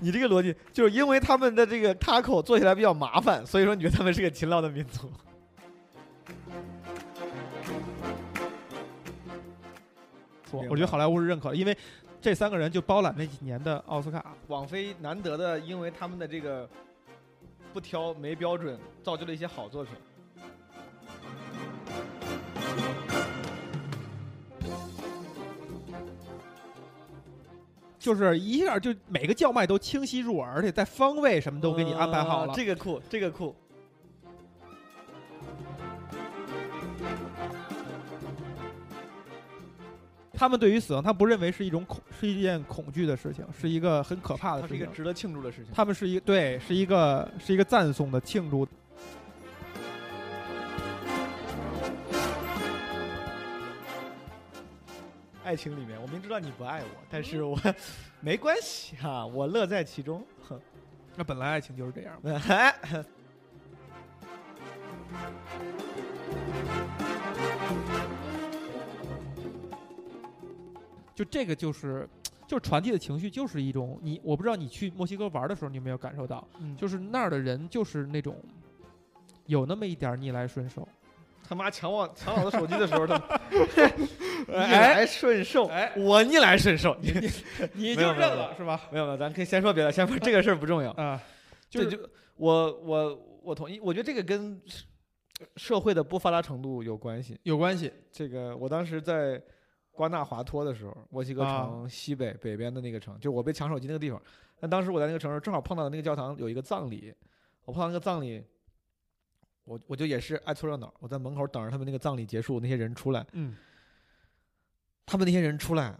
你这个逻辑就是因为他们的这个 taco 做起来比较麻烦，所以说你觉得他们是个勤劳的民族。错，我觉得好莱坞是认可的，因为这三个人就包揽那几年的奥斯卡。网飞难得的，因为他们的这个不挑没标准，造就了一些好作品。就是一下就每个叫卖都清晰入耳，而且在方位什么都给你安排好了。呃这个酷，这个酷。他们对于死亡，他不认为是一种恐，是一件恐惧的事情，是一个很可怕的事情。是一个值得庆祝的事情。他们是一对，是一个是一个赞颂的庆祝。爱情里面，我明知道你不爱我，但是我没关系哈、我乐在其中。那本来爱情就是这样。哎，就这个就是，就是传递的情绪，就是一种你，我不知道你去墨西哥玩的时候，你有没有感受到，嗯就是那儿的人就是那种有那么一点逆来顺受。他妈抢我抢我的手机的时候，他逆 哎来顺受，哎我逆来顺受。你你 没有没有没有是吧？没有没有，咱可以先说别的，先说这个事儿不重要。啊，就就我我我同意，我觉得这个跟社会的不发达程度有关系。有关系。这个我当时在瓜纳华托的时候，墨西哥啊城西北北边的那个城，就我被抢手机那个地方。但当时我在那个城市正好碰到那个教堂有一个葬礼，我碰到那个葬礼，我我就也是爱凑热闹，我在门口等着他们那个葬礼结束，那些人出来，嗯，他们那些人出来，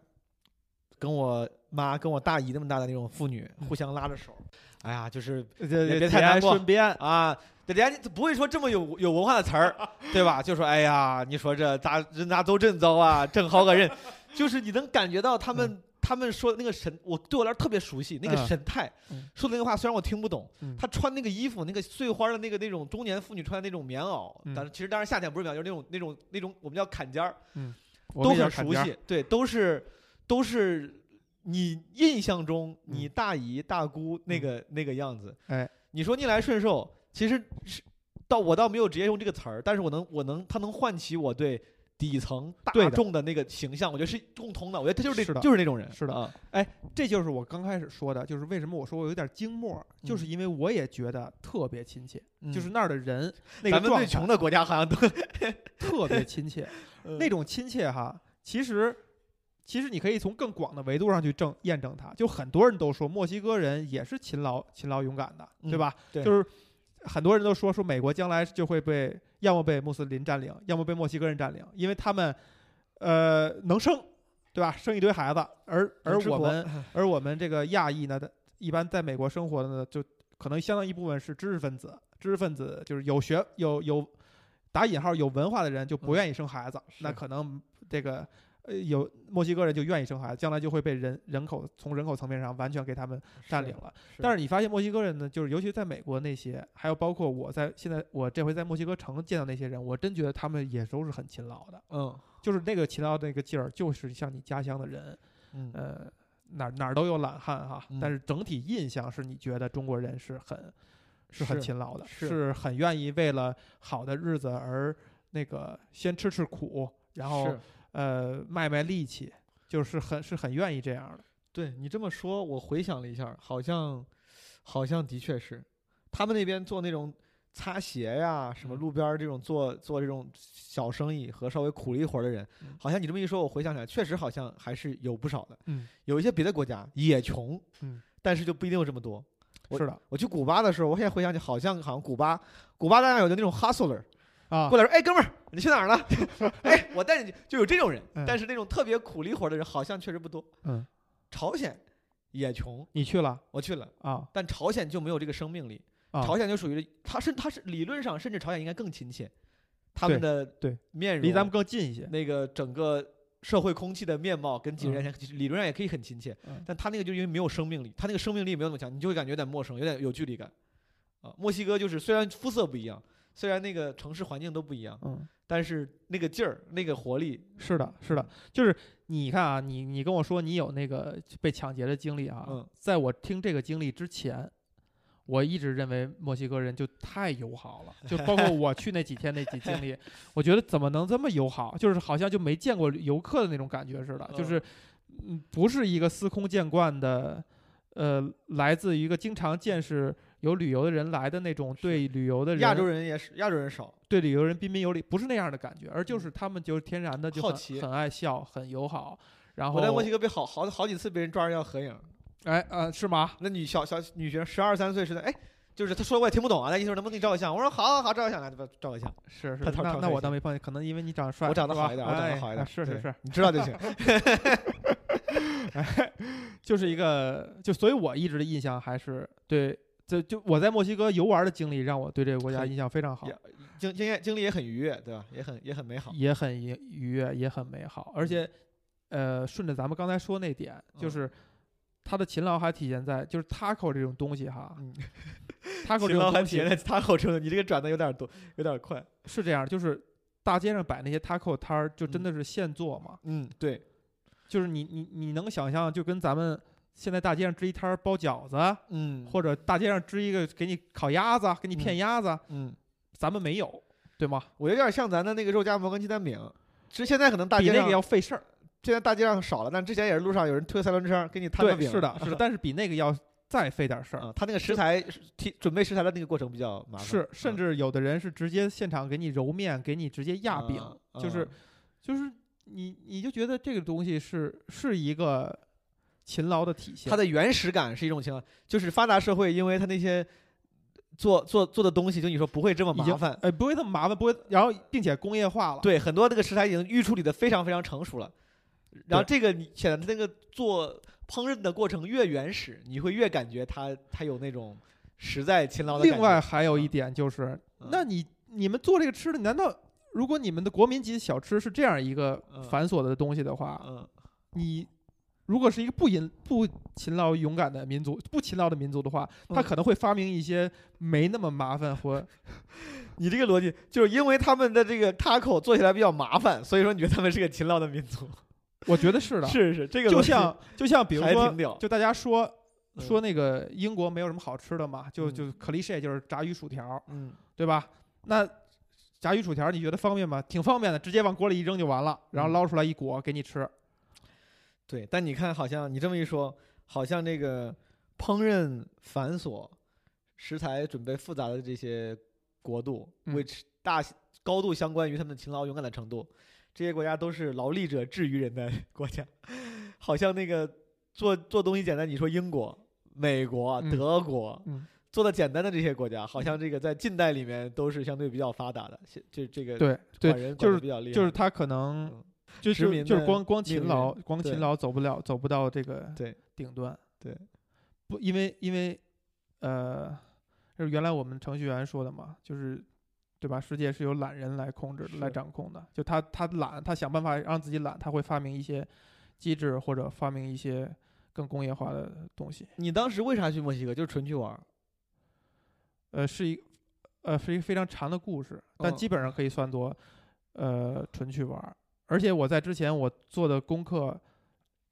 跟我妈跟我大姨那么大的那种妇女互相拉着手，哎呀，就是这别太难过顺便啊，人家不会说这么有有文化的词儿，对吧？就说哎呀，你说这咋人家都真糟啊，真好个人，就是你能感觉到他们、他们说的那个神，我对我来说特别熟悉，那个嗯。神态，嗯。说的那个话虽然我听不懂，嗯。他穿那个衣服，那个碎花的那个那种中年妇女穿的那种棉袄，嗯。但是其实当然夏天不是棉袄，就是那种那种那种我们叫坎肩儿，我都很熟悉，对，都是都是你印象中你嗯大姨大姑那个、那个样子。哎，你说逆来顺受，其实是倒我倒没有直接用这个词儿，但是我能我能它能唤起我对底层大众的那个形象，我觉得是共通的。我觉得他就是是的这就是那种人，是的哎，这就是我刚开始说的，就是为什么我说我有点惊默，就是因为我也觉得特别亲切，就是那儿的人那个咱们最穷的国家好像都 特别亲切，那种亲切哈，其实其实你可以从更广的维度上去证验证它。就很多人都说墨西哥人也是勤劳、勤劳、勇敢的，对吧？对就是很多人都说说美国将来就会被要么被穆斯林占领，要么被墨西哥人占领，因为他们呃能生，对吧？生一堆孩子，而而我们 而我们这个亚裔呢，一般在美国生活的呢，就可能相当一部分是知识分子，知识分子就是有学有有打引号有文化的人就不嗯。愿意生孩子，那可能这个呃有墨西哥人就愿意生孩子，将来就会被人人口从人口层面上完全给他们占领了。但是你发现墨西哥人呢，就是尤其在美国那些，还有包括我在现在我这回在墨西哥城见到那些人，我真觉得他们也都是很勤劳的，嗯。就是那个勤劳的那个劲儿，就是像你家乡的人，嗯。呃，哪儿哪儿都有懒汉哈，嗯。但是整体印象是你觉得中国人是很是很勤劳的，是很愿意为了好的日子而那个先吃吃苦，然后是呃卖卖力气，就是很是很愿意这样的。对你这么说，我回想了一下，好像好像的确是，他们那边做那种擦鞋呀，什么嗯路边这种做做这种小生意和稍微苦力活儿的人嗯，好像你这么一说，我回想起来，确实好像还是有不少的。嗯，有一些别的国家也穷，嗯，但是就不一定有这么多。是的我去古巴的时候，我现在回想起，好像好像古巴，古巴当然有的那种 hustler 啊。过，来说，哎，哥们儿，你去哪儿了？哎，我带你去，就有这种人。嗯。但是那种特别苦力活的人，好像确实不多。嗯，朝鲜也穷，你去了？我去了，啊。但朝鲜就没有这个生命力。啊，朝鲜就属于他是他是理论上，甚至朝鲜应该更亲切，他们的对。面容离咱们更近一些。那个整个社会空气的面貌跟几十年嗯。前其实理论上也可以很亲切，嗯。但他那个就因为没有生命力，他那个生命力没有那么强，你就会感觉有点陌生，有点有距离感。啊，墨西哥就是虽然肤色不一样，虽然那个城市环境都不一样，嗯，但是那个劲儿、那个活力，是的，是的，就是你看啊，你你跟我说你有那个被抢劫的经历啊，嗯。在我听这个经历之前，我一直认为墨西哥人就太友好了，就包括 我去那几天那几经历，我觉得怎么能这么友好？就是好像就没见过游客的那种感觉似的，就是嗯，不是一个司空见惯的，呃，来自一个经常见识有旅游的人来的那种对旅游的人亚洲人也是，亚洲人少，对旅游人彬彬有礼，不是那样的感觉，而就是他们就是天然的就很好奇很爱笑，很友好。然后我在墨西哥被好好好几次被人抓着要合影，哎呃是吗？那女小小女学生十二三岁似的，哎，就是他说我也听不懂啊，那意思能不能给你照个相？我说好好好，照个相，来吧，照个相。是是他，那那我倒没碰见，可能因为你长得帅，我长得好一点，我长得哎好一点，对是是是，，你知道就行。就是一个就所以我一直的印象还是对。这就我在墨西哥游玩的经历，让我对这个国家印象非常好，经经验经历也很愉悦，对吧？也很也很美好。也很愉愉悦，也很美好。而且，呃，顺着咱们刚才说那点，就嗯是他的勤劳还体现在就是 taco 这种东西哈嗯，taco 这种东西还体现在他口中的，你这个转的有点多，有点快。是这样，就是大街上摆那些 taco 摊儿，就真嗯的是现做嘛。嗯，对，就是你你你能想象，就跟咱们现在大街上支一摊儿包饺子，嗯，或者大街上支一个给你烤鸭子，给你片嗯鸭子，嗯，咱们没有，对吗？我有点像咱的那个肉夹馍跟鸡蛋饼，其实现在可能大街上比那个要费事儿。现在大街上少了，但之前也是路上有人推三轮车给你摊个对，饼。是的，是的，但是比那个要再费点事儿。啊，他那个食材提准备食材的那个过程比较麻烦。是，甚嗯至有的人是直接现场给你揉面，给你直接压饼，啊就是啊就是你你就觉得这个东西是是一个勤劳的体现。它的原始感是一种情况，就是发达社会，因为它那些做做做的东西，就你说不会这么麻烦。哎不会这么麻烦，不会，然后并且工业化了。对，很多这个食材已经预处理的非常非常成熟了，然后这个你显得它那个做烹饪的过程越原始，你会越感觉它它有那种实在勤劳的感。另外还有一点就是，嗯那你你们做这个吃的，难道如果你们的国民级小吃是这样一个嗯。繁琐的东西的话，嗯，你如果是一个不勤不勤劳勇敢的民族，不勤劳的民族的话，他嗯可能会发明一些没那么麻烦或 你这个逻辑就是因为他们的这个 taco 做起来比较麻烦，所以说你觉得他们是个勤劳的民族。我觉得是的，是是，这个就像就像比如说。就大家说嗯。说那个英国没有什么好吃的嘛，就嗯。就 cliche 就是炸鱼薯条，嗯，对吧？那炸鱼薯条你觉得方便吗？挺方便的，直接往锅里一扔就完了，然后嗯捞出来一裹给你吃。对。但你看，好像你这么一说，好像这个烹饪繁琐、食材准备复杂的这些国度嗯，which 大高度相关于他们勤劳勇敢的程度，这些国家都是劳力者治于人的 国家。好像那个做做东西简单，你说英国、美国、嗯德国，嗯做的简单的这些国家，好像这个在近代里面都是相对比较发达的，现就这个对对，就是比较厉害，就是他可能嗯就殖民就就是光光勤劳，光勤劳走不了，走不到这个对顶端。对，不，因为因为呃，就是原来我们程序员说的嘛，就是对吧？世界是由懒人来控制的，来掌控的。就他他懒，他想办法让自己懒，他会发明一些机制或者发明一些更工业化的东西。你当时为啥去墨西哥？就是纯去玩儿。呃，是一呃是一个非常长的故事，但嗯基本上可以算作呃纯去玩儿。而且我在之前我做的功课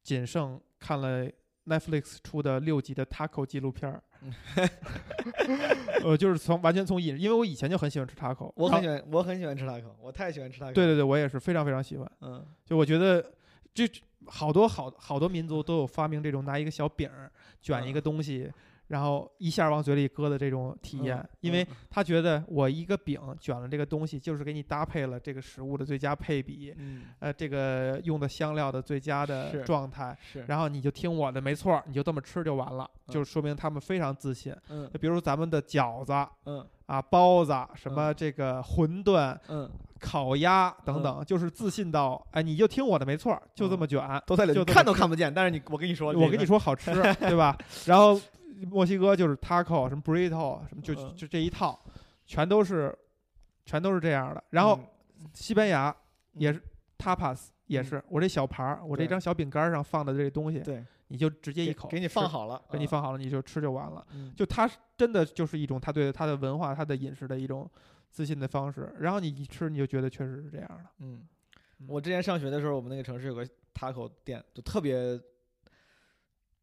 仅剩看了 Netflix 出的六集的 Taco 纪录片儿，呃，就是从完全从饮，因为我以前就很喜欢吃 Taco，我很喜欢，我很喜欢吃 taco，我太喜欢吃 taco。对，对对，我也是非常非常喜欢。嗯，就我觉得这好多好好多民族都有发明这种拿一个小饼儿卷一个东西，然后一下往嘴里搁的这种体验，嗯因为嗯他觉得我一个饼卷了这个东西，就是给你搭配了这个食物的最佳配比，嗯，呃，这个用的香料的最佳的状态，是，然后你就听我的，没错儿，你就这么吃就完了，嗯就说明他们非常自信。嗯比如咱们的饺子嗯啊、包子、什么嗯这个馄饨、嗯，烤鸭等等，就是自信到，哎，你就听我的，没错儿，就这嗯么卷。都在里，看都看不见，但是你，我跟你说，我跟你，说好吃，对吧？然后墨西哥就是 taco 什么 burrito 什么就嗯就这一套，全都是全都是这样的。然后西班牙也是 tapas 也嗯是我这小盘儿，我这张小饼干儿上放的这东西，对，你就直接一口给给你放好了，啊，给你放好了，你就吃就完了。嗯，就它真的就是一种他对他的文化、他的饮食的一种自信的方式。然后你一吃，你就觉得确实是这样的。嗯嗯，我之前上学的时候，我们那个城市有个 taco 店，就特别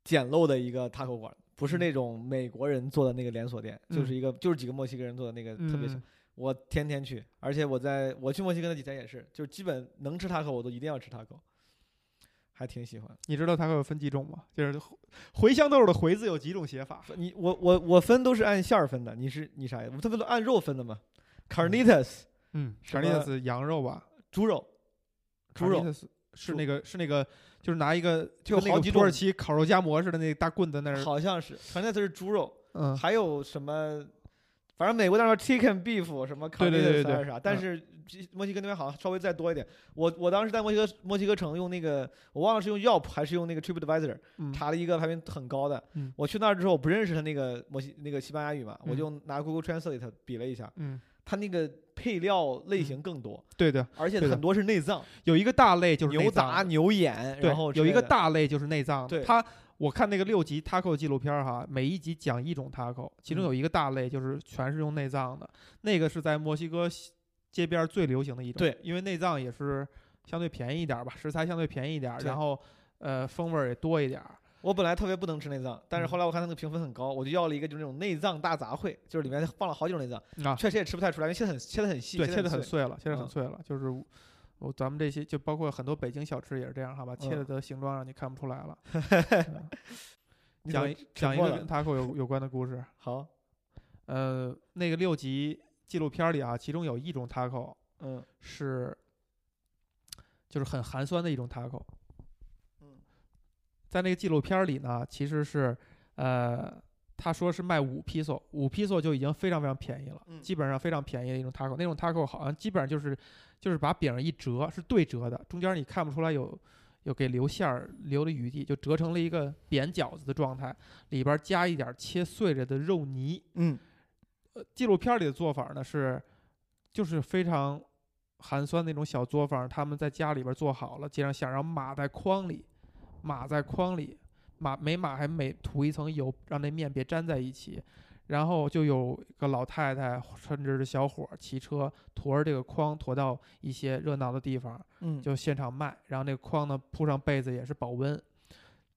简陋的一个 taco 馆，不是嗯那种美国人做的那个连锁店，就嗯是一个就是几个墨西哥人做的那个特别小嗯。我天天去，而且我在我去墨西哥那几天也是，就是基本能吃 taco 我都一定要吃 taco，还挺喜欢。你知道它会有分几种吗？就是茴茴香豆的“茴”字有几种写法？你我我我分都是按馅儿分的，你是你啥呀？我特别都按肉分的嘛，carnitas 嗯，Carnitas 羊肉吧，猪肉，猪肉是那个是那个，就是拿一个就好几种土耳其烤肉夹馍似的那个大棍子那儿，好像是 carnitas 是猪肉，嗯，还有什么？反正美国那边 chicken beef 什么对对对 carnitas 对还是啥，但嗯是这墨西哥那边好像稍微再多一点。我我当时在墨西哥墨西哥城用那个，我忘了是用 Yelp 还是用那个 TripAdvisor 嗯查了一个排名很高的。嗯我去那儿之后，我不认识他那个墨西那个西班牙语嘛，我嗯就拿 Google Translate 比了一下，嗯，他那个配料类型更多，对对，而且很多是内脏，有一个大类就是牛杂、牛眼，对然后，有一个大类就是内脏。对它我看那个六集 taco 纪录片儿哈，每一集讲一种 taco，其中嗯有一个大类就是全是用内脏的，那个是在墨西哥街边儿最流行的一种。对，因为内脏也是相对便宜一点儿吧，食材相对便宜一点儿，然后呃风味儿也多一点儿。我本来特别不能吃内脏，但是嗯后来我看那个评分很高，我就要了一个就是那种内脏大杂烩，就是里面放了好几种内脏，啊，确实也吃不太出来，因为切的很切的很细，对，切的的很碎。了，切的很嗯碎了，就是我咱们这些就包括很多北京小吃也是这样，好吧，切嗯的的形状让你看不出来了。讲讲一个跟 taco 有有关的故事。好，呃，那个六集纪录片里啊，其中有一种 taco 嗯是就是很寒酸的一种 taco。嗯在那个纪录片里呢，其实是呃，他说是卖五 piso，五 piso 就已经非常非常便宜了，嗯基本上非常便宜的一种 taco。那种 taco 好像基本上就是就是把饼一折，是对折的，中间你看不出来有有给留馅儿留的余地，就折成了一个扁饺子的状态，里边加一点切碎了的肉泥。嗯呃，纪录片里的做法呢是，就是非常寒酸那种小作坊，他们在家里边做好了，接上馅儿，然后码在筐里，码在筐里，码每码还每涂一层油，让那面别粘在一起。然后就有个老太太甚至是小伙儿骑车驮着这个筐驮到一些热闹的地方，嗯，就现场卖。然后那个筐呢铺上被子也是保温，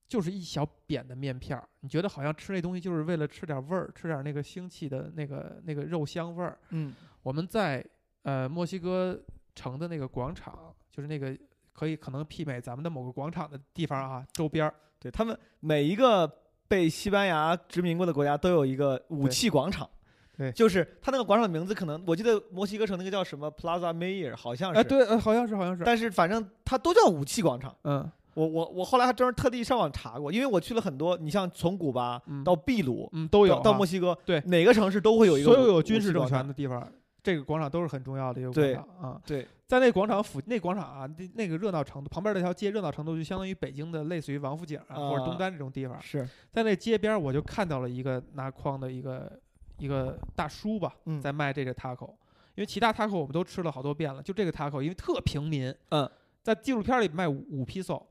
就是一小扁的面片儿。你觉得好像吃那东西就是为了吃点味儿，吃点那个腥气的那个那个肉香味儿。嗯我们在呃墨西哥城的那个广场，就是那个可以可能媲美咱们的某个广场的地方啊，周边儿对他们每一个被西班牙殖民过的国家都有一个武器广场。对就是他那个广场的名字，可能我记得墨西哥城那个叫什么 Plaza Mayor，好像是。哎，对，呃，好像是好像是，但是反正它都叫武器广场。嗯我我我后来还专门特地上网查过，因为我去了很多，你像从古巴嗯到秘鲁，嗯都有到墨西哥，对哪个城市都会有一个所有有军事政权的地方，这个广场都是很重要的一个广对场啊。对，在那广场附那广场啊，那那个热闹程度，旁边那条街热闹程度就相当于北京的类似于王府井啊或者东啊单这种地方。是，在那街边儿我就看到了一个拿筐的一个一个大叔吧，嗯在卖这个 taco，因为其他 taco 我们都吃了好多遍了，就这个 taco 因为特平民，嗯，在纪录片里卖五五 piso，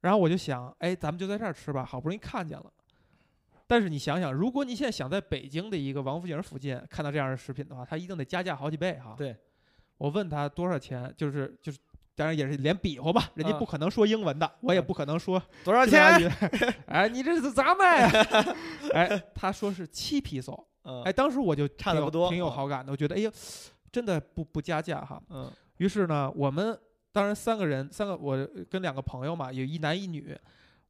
然后我就想，哎，咱们就在这儿吃吧，好不容易看见了。但是你想想，如果你现在想在北京的一个王府井附近看到这样的食品的话，它一定得加价好几倍哈。对，我问他多少钱，就是就是，当然也是连比划吧，人家啊不可能说英文的，我也嗯不可能说多少钱？哎，你这是咋卖啊？哎，他说是七皮索，嗯，哎，当时我就差的不多挺有啊好感的，我觉得哎呀，真的不不加价哈。嗯于是呢，我们当然三个人，三个我跟两个朋友嘛，有一男一女，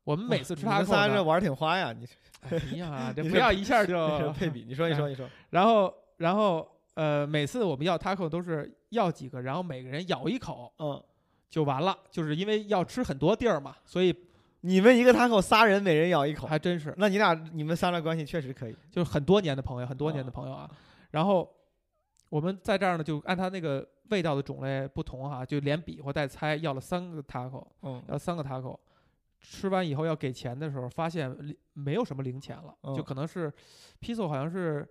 我们每次吃你们 taco 呢，仨这玩儿挺花呀，你哎呀，这不要一下就 配比，你说你说你说，然后然后呃，每次我们要 taco 都是要几个，然后每个人咬一口嗯，就完了，就是因为要吃很多地儿嘛，所以你们一个 taco 仨人每人咬一口，还真是那你俩你们仨的关系确实可以，就是很多年的朋友，很多年的朋友啊。然后我们在这儿呢，就按他那个味道的种类不同哈，就连比划带猜，要了三个 taco，嗯要三个 taco。吃完以后要给钱的时候，发现零没有什么零钱了，就嗯可能是 piso 好像是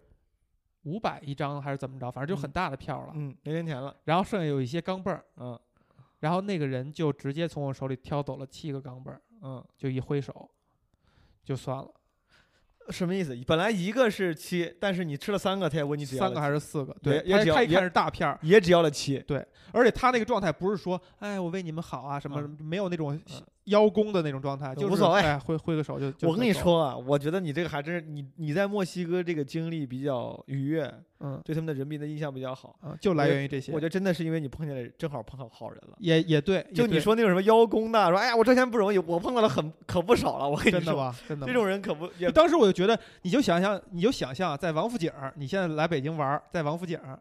五百一张还是怎么着，反正就很大的票了。嗯，没零钱了，然后剩下有一些钢镚儿，嗯然后那个人就直接从我手里挑走了七个钢镚儿，嗯，就一挥手，就算了，什么意思？本来一个是七，但是你吃了三个，他也问你只要三个还是四个？对，他也只要一看是大片儿，也只要了七，对而且他那个状态不是说，哎，我为你们好啊，什么、嗯没有那种邀功的那种状态，就是无所谓哎，挥挥个手就。就我跟你，说啊，我觉得你这个还真是你你在墨西哥这个经历比较愉悦，嗯对他们的人民的印象比较好。嗯，就来源于这些。我觉得真的是因为你碰见了正好碰到好人了。也也对，就你说那种什么邀功的，说哎呀我挣钱不容易，我碰到了很 可不少了。我跟你说，真的吧？真的这种人可不当时我就觉得，你就想象，你就想象，在王府井儿，你现在来北京玩儿，在王府井儿，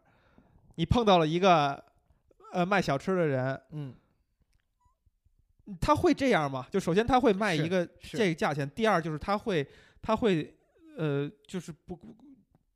你碰到了一个呃卖小吃的人，嗯他会这样吗？就首先他会卖一个这个价钱，第二就是他会他会呃就是不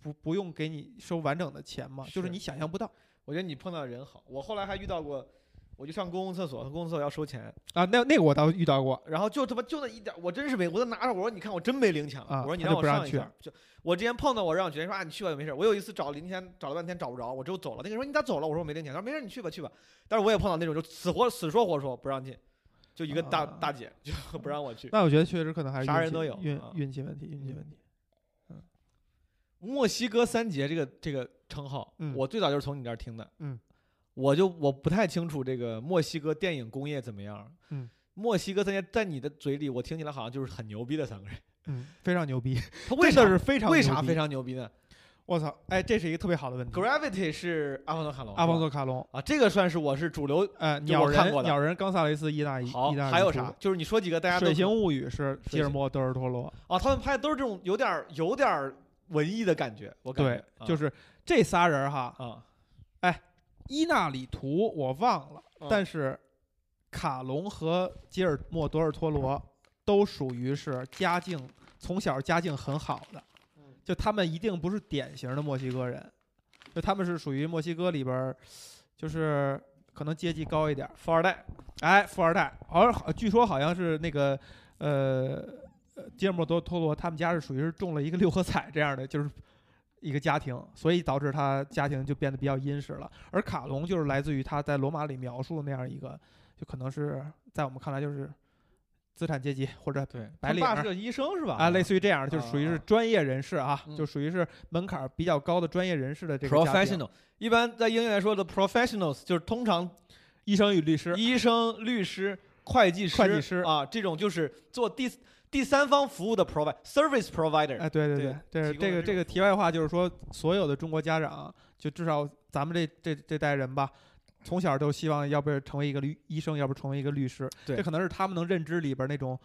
不不用给你收完整的钱吗？就是是你想象不到我觉得你碰到的人好。我后来还遇到过，我就上公共厕所，公共厕所要收钱，啊。那那个我倒遇到过，然后就他妈就那一点儿，我真是没，我都拿着，我说你看我真没零钱了，啊我说你他让我就不让去上一下，就我之前碰到我让去，人说啊你去吧没事儿。我有一次找零钱找了半天找不着，我之后走了，那个人说你咋走了？我说我没零钱，他说没事你去吧去吧。但是我也碰到那种就死活死说活说不让进，就一个大、啊大姐就 不让我去。那我觉得确实可能还是啥人都有运气问题，运气问题。嗯墨西哥三杰这个这个称号，嗯我最早就是从你这儿听的。嗯，我就我不太清楚这个墨西哥电影工业怎么样。嗯，墨西哥三杰在你的嘴里，我听起来好像就是很牛逼的三个人。嗯，非常牛逼，他为啥真的是非常为啥非常牛逼呢我操！哎，这是一个特别好的问题。？Gravity 是阿方索卡隆，阿方索卡隆，啊，这个算是我是主流。呃，鸟人鸟人冈萨雷斯伊大利好意大，还有啥？就是你说几个大家都水形物语是吉尔莫·德尔托罗，啊，他们拍的都是这种有点儿有点儿文艺的感觉，我感觉，对就是这仨人哈。啊，伊纳里图我忘了，嗯但是卡隆和吉尔莫·德尔托罗都属于是家境从小家境很好的嗯，就他们一定不是典型的墨西哥人，就他们是属于墨西哥里边儿，就是可能阶级高一点儿，富二代，哎，富二代，而据说好像是那个呃，呃吉尔莫多托罗他们家是属于是中了一个六合彩这样的，就是一个家庭，所以导致他家庭就变得比较殷实了。而卡隆就是来自于他在罗马里描述的那样一个，就可能是在我们看来就是资产阶级或者对，白领爸是个医生是吧？啊，类似于这样，就是属于是啊专业人士啊，嗯。就属于是门槛儿比较高的专业人士的这个 professional，一般在英语来说的 professionals 就是通常医生与律师，医生、律师、会计师、会计师啊，这种就是做第第三方服务的 provide service provider。哎，对对对对，这这个这个题外话就是说，所有的中国家长，就至少咱们这这这代人吧，从小都希望要不成为一个律医生，要不成为一个律师，对这可能是他们能认知里边那种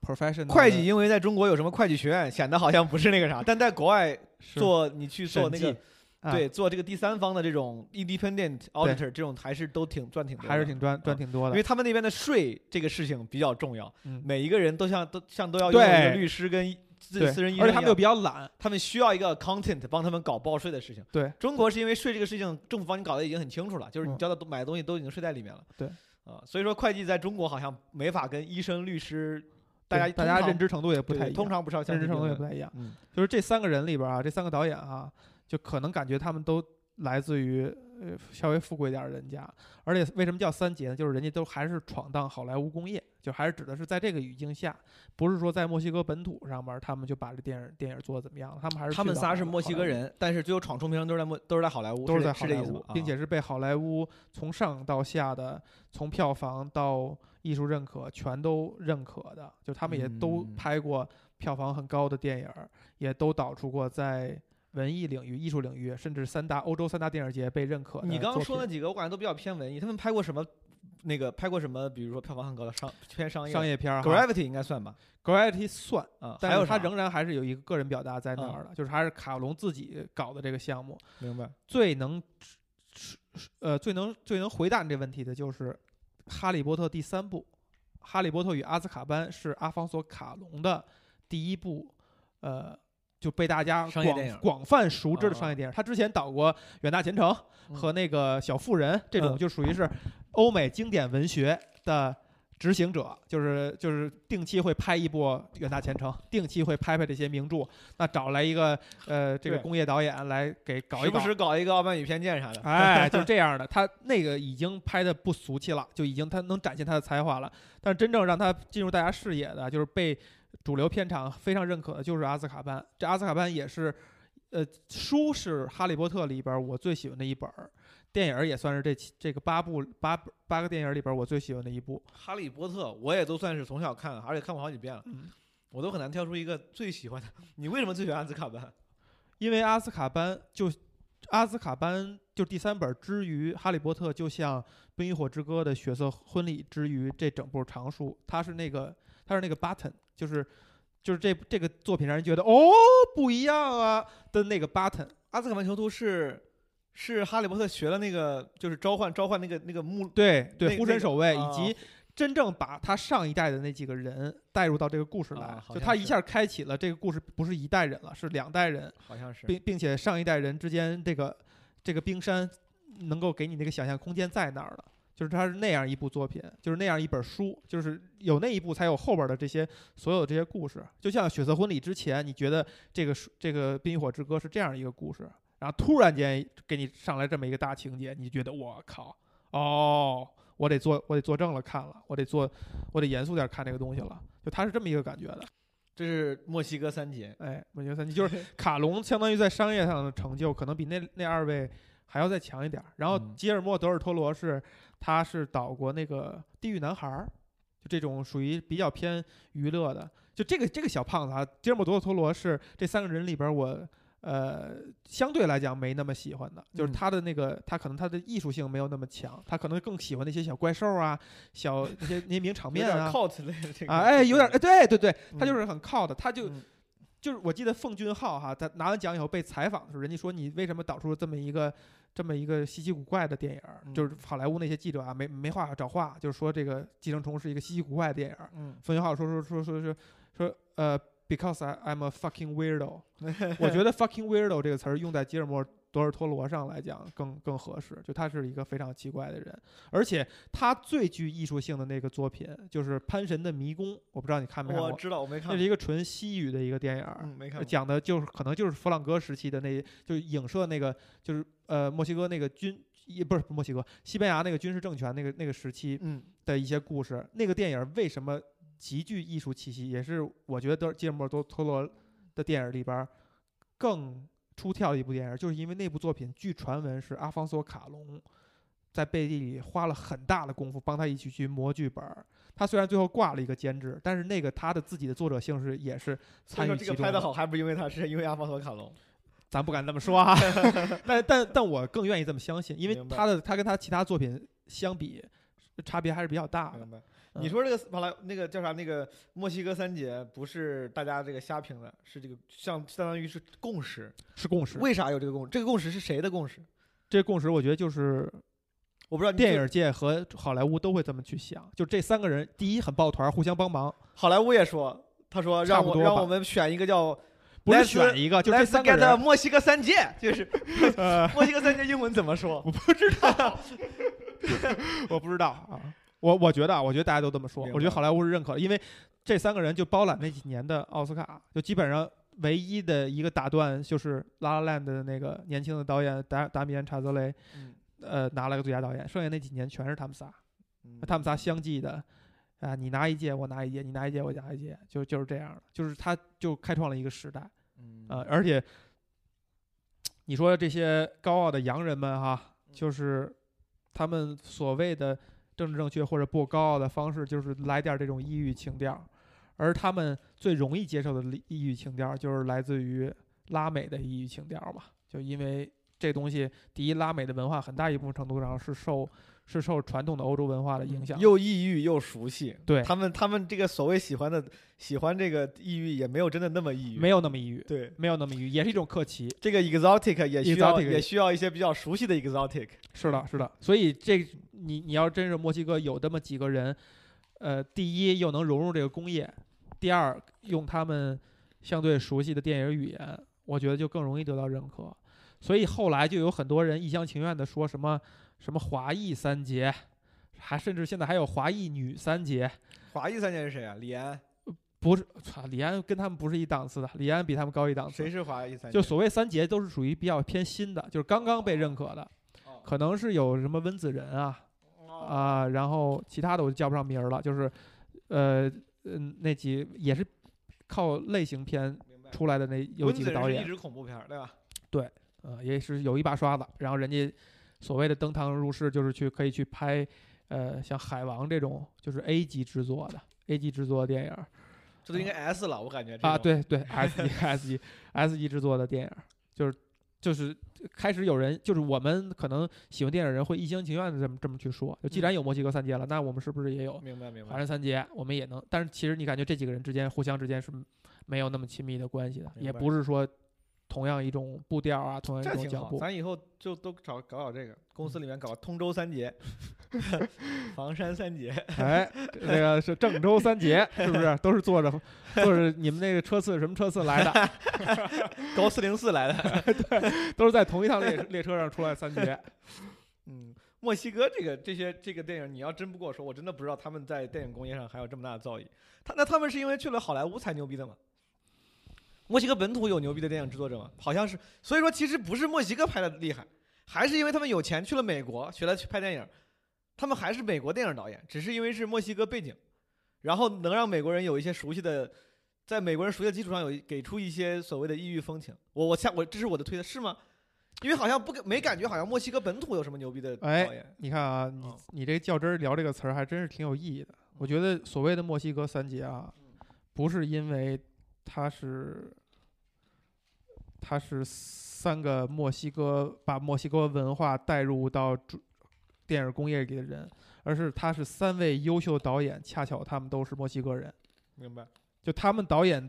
professional 会计因为在中国有什么会计学院，显得好像不是那个啥，但在国外做你去做那个啊对做这个第三方的这种 independent auditor 这种还是都挺赚挺多的，还是挺赚赚挺多的因为，他们那边的税这个事情比较重要，嗯，每一个人都像都像都要拥有一个律师跟自私人医生，而且他们又比较懒，他们需要一个 accountant 帮他们搞报税的事情。对，中国是因为税这个事情，政府帮你搞得已经很清楚了，就是你嗯交的都买的东西都已经税在里面了。对，啊，所以说会计在中国好像没法跟医生、律师，大家大家认知程度也不太一样，通常不是要认知程度也不太一样。嗯，就是这三个人里边啊，这三个导演啊，就可能感觉他们都来自于呃稍微富贵点儿的人家，而且为什么叫三杰呢？就是人家都还是闯荡好莱坞工业，就还是指的是在这个语境下，不是说在墨西哥本土上面他们就把这电影电影做的怎么样，他们还是他们仨是墨西哥人，但是最后闯出名声都是在墨都是在好莱坞，都是是在好莱坞并且是被好莱坞从上到下的，从票房到艺术认可全都认可的，就他们也都嗯拍过票房很高的电影儿，也都导出过在文艺领域、艺术领域，甚至三大欧洲三大电影节被认可的你刚刚说那几个，我感觉都比较偏文艺。他们拍过什么？那个拍过什么？比如说票房很高的商偏商业商业片儿 Gravity 应该算吧？Gravity 算，啊，还但是它有啥仍然还是有一个个人表达在那儿的，就是还是卡隆自己搞的这个项目。明白？最能呃最能最能回答你这问题的就是《哈利波特》第三部，《哈利波特与阿兹卡班》是阿方索卡隆的第一部，呃。就被大家广广泛熟知的啊商业电影，他之前导过《远大前程》嗯和那个《小妇人》，这种嗯就属于是欧美经典文学的执行者，就是就是定期会拍一部《远大前程》，定期会拍拍这些名著。那找来一个呃这个工业导演来给搞一搞，时不时搞一个《傲慢与偏见》啥的。哎，就是这样的。他那个已经拍的不俗气了，就已经他能展现他的才华了。但是真正让他进入大家视野的，就是被主流片场非常认可的，就是《阿兹卡班》。这《阿兹卡班》也是，呃，书是《哈利波特》里边我最喜欢的一本儿，电影儿也算是这七这个八部八八个电影里边我最喜欢的一部。哈利波特我也都算是从小看，而且看过好几遍了，嗯，我都很难挑出一个最喜欢的。你为什么最喜欢阿兹卡班？因为阿兹卡班就阿兹卡班就第三本之于哈利波特，就像《冰与火之歌》的血色婚礼之于这整部长书，它是那个它是那个 button，就是就是这这个作品让人觉得哦不一样啊的那个 button。阿兹卡班囚徒是是哈利波特学了那个就是召唤召唤那个那个木对对，那护身守卫以及真正把他上一代的那几个人带入到这个故事来啊，就他一下开启了这个故事不是一代人了，是两代人。好像是并并且上一代人之间这个这个冰山能够给你那个想象空间在那儿了，就是它是那样一部作品，就是那样一本书，就是有那一部才有后边的这些所有这些故事。就像《血色婚礼》之前，你觉得这个书这个《冰与火之歌》是这样一个故事，然后突然间给你上来这么一个大情节，你觉得我靠，哦，我得做我得作证了，看了，我得做我得严肃点看这个东西了，就他是这么一个感觉的。这是墨西哥三杰，哎，墨西哥三杰就是 卡隆，相当于在商业上的成就，可能比那那二位还要再强一点。然后嗯吉尔莫·德尔托罗是，他是导过那个《地狱男孩》，就这种属于比较偏娱乐的。就这个这个小胖子啊，吉尔莫·德尔托罗是这三个人里边我。呃，相对来讲没那么喜欢的，就是嗯他的那个，他可能他的艺术性没有那么强，他可能更喜欢那些小怪兽啊，小那些那些名场面啊，cult 类的这个啊，哎，有点，哎，对对对，他就嗯是很靠的，他就嗯就是我记得奉俊昊哈，他拿完奖以后被采访的时候，人家说你为什么导出了这么一个这么一个稀奇古怪的电影？嗯就是好莱坞那些记者啊，没没话找话，就是说这个《寄生虫》是一个稀奇古怪的电影。嗯，奉俊昊说说说说说说呃，because I I'm a fucking weirdo，我觉得 fucking weirdo 这个词儿用在吉尔莫·德尔托罗上来讲更更合适，就他是一个非常奇怪的人，而且他最具艺术性的那个作品就是《潘神的迷宫》，我不知道你看没看过。我知道，我没看那是，一个纯西语的一个电影没看过，讲的就是可能就是弗朗哥时期的那，就是影射那个就是呃墨西哥那个军也不是墨西哥西班牙那个军事政权那个那个时期嗯的一些故事。那个电影为什么极具艺术气息，也是我觉得德吉尔莫·多托罗的电影里边儿更出挑的一部电影，就是因为那部作品据传闻是阿方索·卡隆。在背地里花了很大的功夫帮他一起去磨剧本儿，他虽然最后挂了一个监制，但是那个他的自己的作者性是也是参与其中这个拍的好，还不是因为他，是因为阿方索卡隆。咱不敢这么说啊，但但但我更愿意这么相信，因为他的他跟他其他作品相比，差别还是比较大的。你说这个马来那个叫啥？那个墨西哥三杰不是大家这个瞎评的，是这个像相当于是共识。是共识，为啥有这个共识？这个共识是谁的共识？这共识我觉得就是我不知道。电影界和好莱坞都会这么去想，就这三个人，第一很抱团，互相帮忙，好莱坞也说，他说让我让我们选一个叫不是选一个，就这三个人。墨西哥三杰，就是 呃，墨西哥三杰英文怎么说？我不知道，我不知道啊。我我觉得啊，我觉得大家都这么说，我觉得好莱坞是认可的，因为这三个人就包揽那几年的奥斯卡，就基本上唯一的一个打断就是《拉拉 land》的那个年轻的导演达达米安·查泽雷，嗯呃，拿了个最佳导演，剩下那几年全是他们仨，嗯他们仨相继的，啊，你拿一届，我拿一届，你拿一届，我拿一届，就就是这样的，就是他就开创了一个时代。嗯啊，而且你说这些高傲的洋人们哈，就是他们所谓的政治正确或者不高傲的方式，就是来点这种抑郁情调，而他们最容易接受的抑郁情调，就是来自于拉美的抑郁情调嘛，就因为这东西，第一，拉美的文化很大一部分程度上是受是受传统的欧洲文化的影响，又异域又熟悉。对他们，他们这个所谓喜欢的喜欢这个异域，也没有真的那么异域。没有那么异域，对没有那么异域，也是一种客奇。这个 exotic 也需要也需要一些比较熟悉的 exotic。是的，是的，所以这你你要真是墨西哥有这么几个人，呃，第一又能融入这个工业，第二用他们相对熟悉的电影语言，我觉得就更容易得到认可。所以后来就有很多人一厢情愿的说什么什么华裔三杰，还甚至现在还有华裔女三杰，华裔三杰是谁啊？李安？不是，操，李安跟他们不是一档次的，李安比他们高一档次。谁是华裔三杰？就所谓三杰都是属于比较偏新的，就是刚刚被认可的，哦可能是有什么温子仁啊啊、然后其他的我就叫不上名儿了，就是呃嗯那几也是靠类型片。出来的那有几个导演一，直恐怖片，对吧？呃也是有一把刷子，然后人家所谓的登堂入室就是去可以去拍呃像海王这种就是 A 级制作的 A 级制作的电影儿这都应该 S 了，我感觉这啊，对对 S 级 S 级 S 级制作的电影儿，就是就是开始有人就是我们可能喜欢电影的人会一厢情愿的这么这么去说，就既然有墨西哥三杰了，那我们是不是也有明白明白。华人三杰？我们也能，但是其实你感觉这几个人之间互相之间是没有那么亲密的关系的，也不是说同样一种步调啊，同样一种脚步。咱以后就都找搞搞这个，公司里面搞通州三杰，房山三杰，哎，那个是郑州三杰，是不是都是坐着坐着你们那个车次什么车次来的？高四零四来的。都是在同一趟列列车上出来三杰。嗯，墨西哥这个这些这个电影，你要真不跟我说，我真的不知道他们在电影工业上还有这么大的造诣。他那他们是因为去了好莱坞才牛逼的吗？墨西哥本土有牛逼的电影制作者吗？好像是，所以说其实不是墨西哥拍的厉害，还是因为他们有钱去了美国学了去拍电影，他们还是美国电影导演，只是因为是墨西哥背景，然后能让美国人有一些熟悉的，在美国人熟悉的基础上有给出一些所谓的异域风情。我我下我这是我的推测是吗？因为好像不感没感觉，好像墨西哥本土有什么牛逼的导哎演。你看啊，你哦你这较真儿聊这个词儿还真是挺有意义的。我觉得所谓的墨西哥三杰啊，不是因为他是他是三个墨西哥把墨西哥文化带入到主电影工业里的人，而是他是三位优秀导演，恰巧他们都是墨西哥人。明白。就他们导演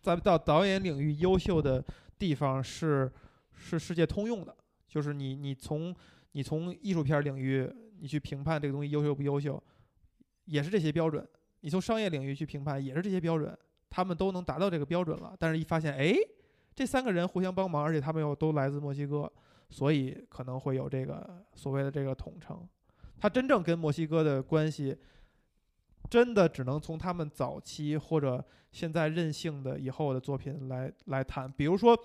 在到导演领域优秀的地方是是世界通用的，就是你你从你从艺术片领域你去评判这个东西优秀不优秀，也是这些标准；你从商业领域去评判也是这些标准，他们都能达到这个标准了。但是，一发现，哎，这三个人互相帮忙，而且他们又都来自墨西哥，所以可能会有这个所谓的这个统称。他真正跟墨西哥的关系，真的只能从他们早期或者现在任性的以后的作品来来谈。比如说，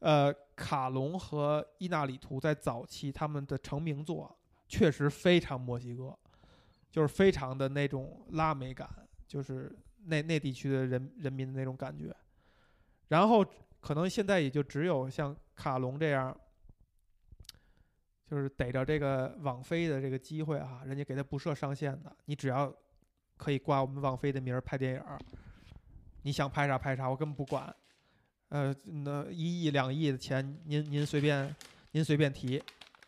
呃，卡隆和伊纳里图在早期他们的成名作确实非常墨西哥，就是非常的那种拉美感，就是那那地区的人人民的那种感觉。然后可能现在也就只有像卡隆这样，就是逮着这个网飞的这个机会啊，人家给他不设上限的，你只要可以挂我们网飞的名儿拍电影儿，你想拍啥拍啥，我根本不管。呃，那一亿两亿的钱，您您随便您随便提，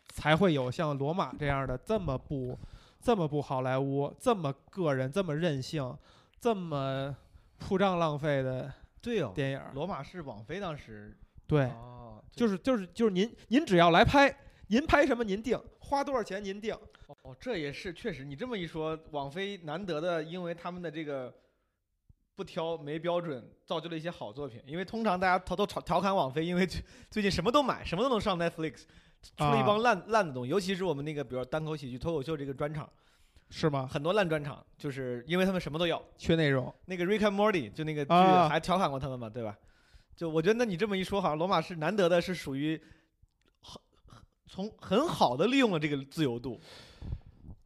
才会有像罗马这样的这么不这么不好莱坞，这么个人，这么任性，这么铺张浪费的对哦，电影儿。罗马是网飞当时对，哦，就是就是就是您您只要来拍，您拍什么您定，花多少钱您定。哦，这也是确实，你这么一说，网飞难得的，因为他们的这个不挑没标准，造就了一些好作品。因为通常大家都都调调侃网飞，因为最最近什么都买，什么都能上 Netflix，出了一帮烂、烂的东西。尤其是我们那个，比如说单口喜剧、脱口秀这个专场，是吗？很多烂专场，就是因为他们什么都要。缺内容。那个 Rick and Morty 就那个剧啊还调侃过他们嘛，对吧？就我觉得，那你这么一说，好像罗马是难得的，是属于很从很好的利用了这个自由度。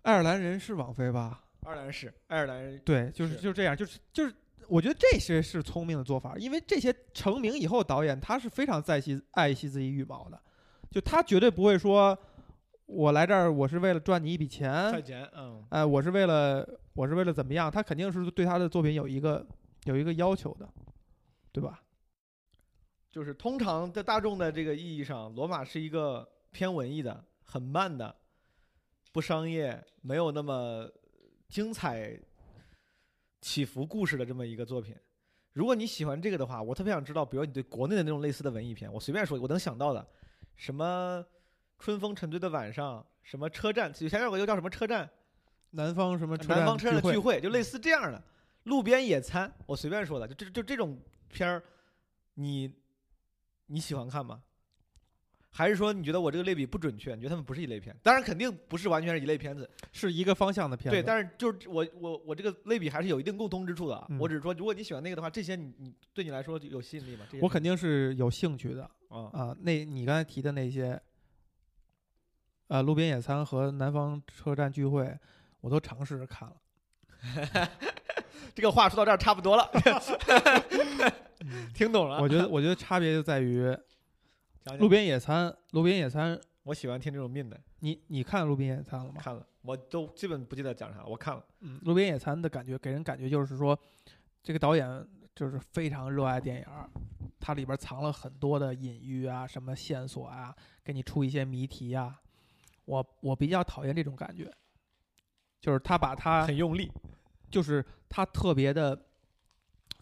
爱尔兰人是网飞吧？爱尔兰是爱尔兰人，对，就是是就这样，就是就是，我觉得这些是聪明的做法，因为这些成名以后导演他是非常在惜爱惜自己羽毛的，就他绝对不会说，我来这儿我是为了赚你一笔钱，赚钱，嗯，哎、我是为了我是为了怎么样，他肯定是对他的作品有一个有一个要求的，对吧？就是通常在大众的这个意义上，罗马是一个偏文艺的、很慢的、不商业、没有那么精彩起伏故事的这么一个作品。如果你喜欢这个的话，我特别想知道，比如你对国内的那种类似的文艺片，我随便说，我能想到的，什么春风沉醉的晚上，什么车站，以前有个又叫什么车站，南方什么车南方车站的聚会，就类似这样的路边野餐，我随便说的，就这就这种片儿，你你喜欢看吗？还是说你觉得我这个类比不准确？你觉得他们不是一类片？当然肯定不是完全是一类片子，是一个方向的片子。对，但是就是我我我这个类比还是有一定共通之处的啊。嗯我只是说，如果你喜欢那个的话，这些你你对你来说有吸引力吗？这些我肯定是有兴趣的啊啊。那你刚才提的那些，呃，路边野餐和南方车站聚会，我都尝试着看了。这个话说到这儿差不多了 听懂了。我觉得，我觉得差别就在于路边野餐，路边野餐，我喜欢听这种命的，你你看路边野餐了吗？看了，我都基本不记得讲啥，我看了。嗯，路边野餐的感觉给人感觉就是说，这个导演就是非常热爱电影儿，它里边藏了很多的隐喻啊，什么线索啊，给你出一些谜题啊。我我比较讨厌这种感觉，就是他把他很用力，就是他特别的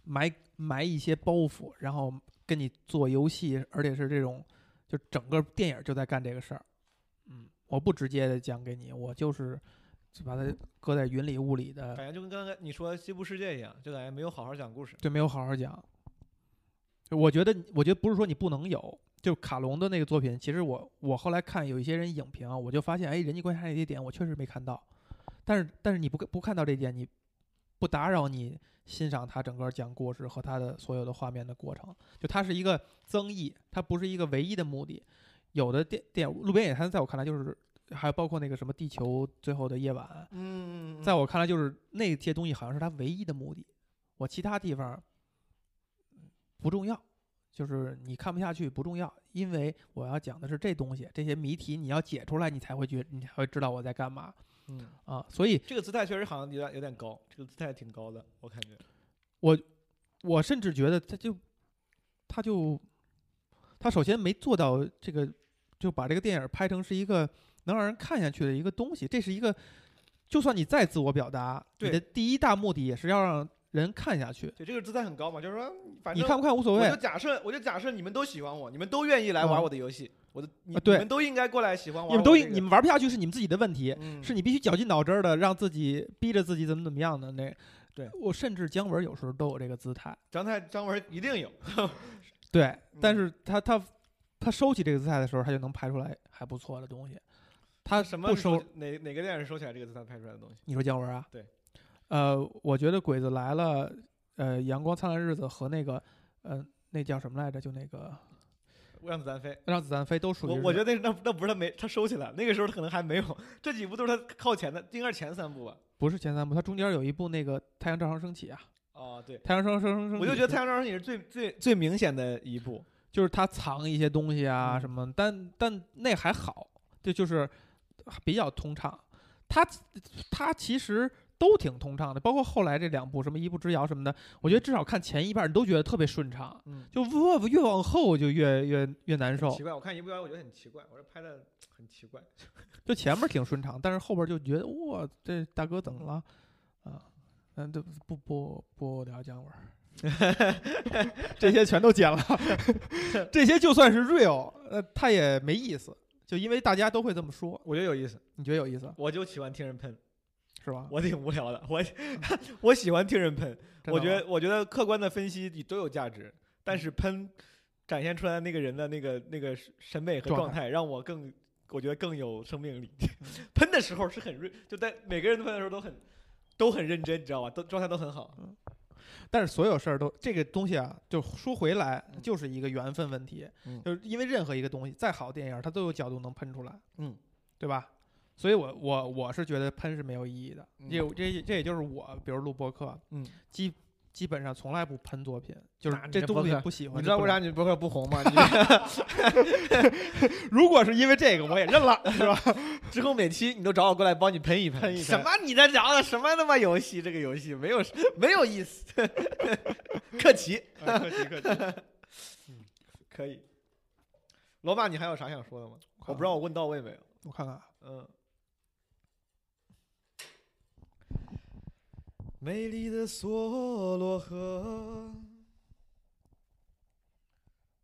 埋埋一些包袱，然后跟你做游戏，而且是这种，就整个电影就在干这个事儿。嗯，我不直接的讲给你，我就是就把它搁在云里雾里的，感觉就跟刚才你说《西部世界》一样，就感觉没有好好讲故事。对没有好好讲。我觉得，我觉得不是说你不能有，就卡隆的那个作品，其实我我后来看有一些人影评，我就发现，哎，人际关系那些点我确实没看到，但是但是你不不看到这点，你不打扰你欣赏他整个讲故事和他的所有的画面的过程，就它是一个增益，它不是一个唯一的目的。有的电电影路边野餐，在我看来就是，还有包括那个什么地球最后的夜晚，嗯在我看来就是那些东西好像是它唯一的目的，我其他地方不重要，就是你看不下去不重要，因为我要讲的是这东西，这些谜题你要解出来，你才会觉你才会知道我在干嘛嗯，啊。所以这个姿态确实好像有点有点高，这个姿态挺高的，我感觉。我我甚至觉得他就他就他首先没做到这个，就把这个电影拍成是一个能让人看下去的一个东西，这是一个。就算你再自我表达，你的第一大目的也是要让人看下去。对，这个姿态很高嘛，就是说，反正你看不看无所谓我就，假设，我就假设你们都喜欢我，你们都愿意来玩嗯我的游戏，我的你们都应该过来喜欢玩你们都你们玩不下去是你们自己的问题，嗯是你必须绞尽脑汁的让自己逼着自己怎么怎么样的那。对我甚至姜文有时候都有这个姿态，张太张文一定有，对，但嗯是他他他收起这个姿态的时候，他就能拍出来还不错的东西。他什么不收，哪哪个电影收起来这个姿态拍出来的东西？你说姜文啊？对，呃，我觉得《鬼子来了》呃，《阳光灿烂日子》和那个呃，那叫什么来着？就那个让子弹飞。《让子弹飞》都属于我我觉得那那那不是他没他收起来，那个时候他可能还没有，这几部都是他靠前的，应该是前三部吧。不是前三部，他中间有一部那个《太阳照常升起》啊，哦，对，《太阳照常升起》我就觉得《太阳照常升起》是最最最明显的一部。就是他藏一些东西啊嗯什么，但但那还好，这就是比较通畅。他他其实都挺通畅的，包括后来这两部什么一步之遥什么的，我觉得至少看前一半你都觉得特别顺畅，嗯，就越越往后就越越越难受。奇。怪，我看一部遥我觉得很奇怪，我说拍的很奇怪。就前面挺顺畅，但是后边就觉得哇，这大哥怎么了啊？嗯，对，不不不聊姜文儿，这些全都剪了，这些就算是 real，呃，他也没意思，就因为大家都会这么说，我觉得有意思，你觉得有意思？我就喜欢听人喷，是吧？我挺无聊的，我 我喜欢听人喷，我觉得我觉得客观的分析都有价值，但嗯是喷展现出来那个人的那个那个审美和状状态，让我更我觉得更有生命力。嗯 喷的时候是很认，就在每个人喷的时候都很都很认真，你知道吧？都状态都很好。但是所有事儿都这个东西啊，就说回来嗯就是一个缘分问题，嗯就是因为任何一个东西再好的电影，它都有角度能喷出来，嗯，对吧？所以我我我是觉得喷是没有意义的，嗯这这这也就是我，比如录播客，嗯，基基本上从来不喷作品，就是这东西不喜欢。你知道为啥就你博客不红吗？如果是因为这个，我也认了，是吧？之后每期你都找我过来帮你喷一喷，什么你在聊的什么他妈游戏？这个游戏没有没有意思。客气客气客气。嗯可以。罗马，你还有啥想说的吗？我不知道我问到位没有。我看看啊，嗯。美丽的梭罗河，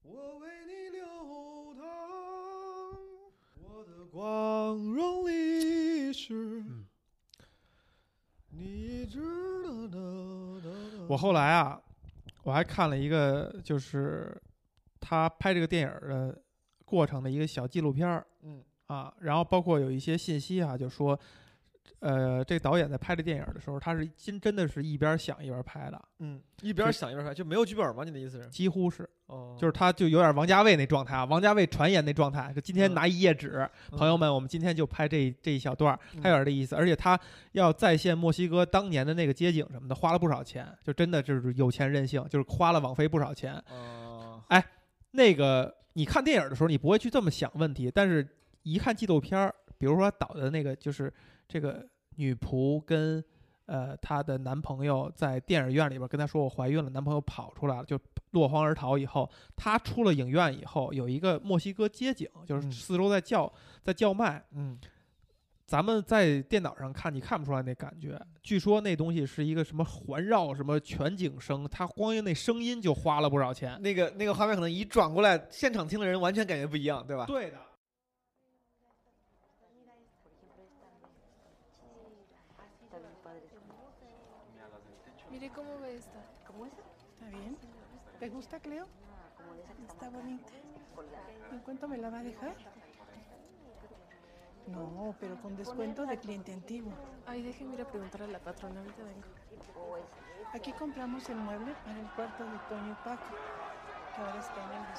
我为你流淌，我的光荣历史。嗯你知道的。我后来啊，我还看了一个，就是他拍这个电影的过程的一个小纪录片儿嗯啊，然后包括有一些信息啊，就说，呃，这个导演在拍这电影的时候，他是真真的是一边想一边拍的，嗯，一边想一边拍，就没有剧本吗？你的意思是？几乎是，哦，就是他就有点王家卫那状态啊，王家卫传言那状态，就今天嗯拿一页纸，嗯朋友们，我们今天就拍这这一小段他有点这意思，而且他要再现墨西哥当年的那个街景什么的，花了不少钱，就真的就是有钱任性，就是花了网飞不少钱。哦，哎那个你看电影的时候，你不会去这么想问题，但是一看纪录片儿，比如说导的那个，就是这个女仆跟呃她的男朋友在电影院里边跟她说我怀孕了，男朋友跑出来了，就落荒而逃以后，她出了影院以后，有一个墨西哥街景，就是嗯四周在叫在叫卖，嗯，咱们在电脑上看，你看不出来那感觉。据说那东西是一个什么环绕什么全景声，它光用那声音就花了不少钱。那个那个画面可能一转过来，现场听的人完全感觉不一样，对吧？对的。Mire cómo ve esta. ¿Cómo es? ¿Está bien? ¿Te gusta, Cleo? Que Está bonita. ¿En cuánto me la va a dejar? No, pero con descuento de cliente antiguo. Ay, déjeme ir a preguntar a la patrona, ahorita vengo. O es Aquí compramos el mueble para el cuarto de Toño y Paco, que ahora está en el de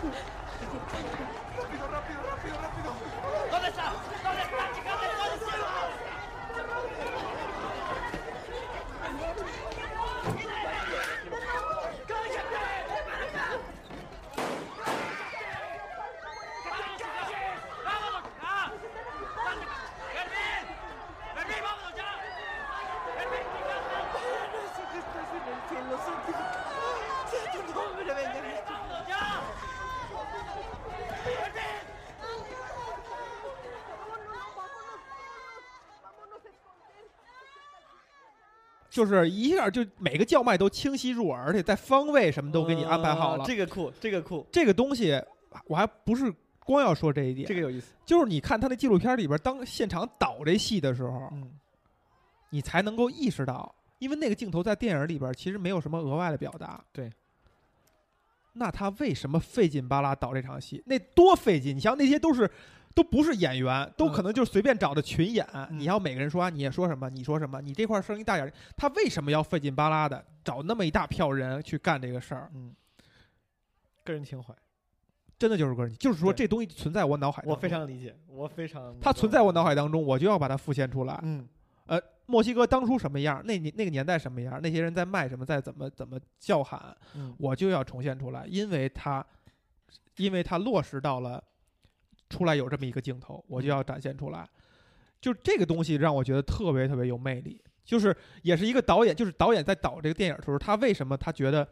¡Rápido, rápido, rápido, rápido! ¿Dónde está? ¿Dónde está? 就是一下就每个叫卖都清晰入耳，而且在方位什么都给你安排好了。哦这个酷，这个酷，这个东西我还不是光要说这一点，这个有意思。就是你看他那纪录片里边，当现场导这戏的时候，嗯，你才能够意识到，因为那个镜头在电影里边其实没有什么额外的表达。对。那他为什么费劲巴拉导这场戏？那多费劲！你像那些都是，都不是演员，都可能就是随便找的群演。你要每个人说、啊、你也说什么，你说什么，你这块声音大点。他为什么要费劲巴拉的找那么一大票人去干这个事儿？嗯，个人情怀，真的就是个人，就是说这东西存在我脑海当中，我非常理解，我非常。它存在我脑海当中，我就要把它复现出来。嗯，呃，墨西哥当初什么样，那年那个年代什么样，那些人在卖什么，在怎么怎么叫喊，嗯我就要重现出来，因为它，因为它落实到了出来有这么一个镜头，我就要展现出来。就这个东西让我觉得特别特别有魅力，就是也是一个导演，就是导演在导这个电影的时候，他为什么他觉得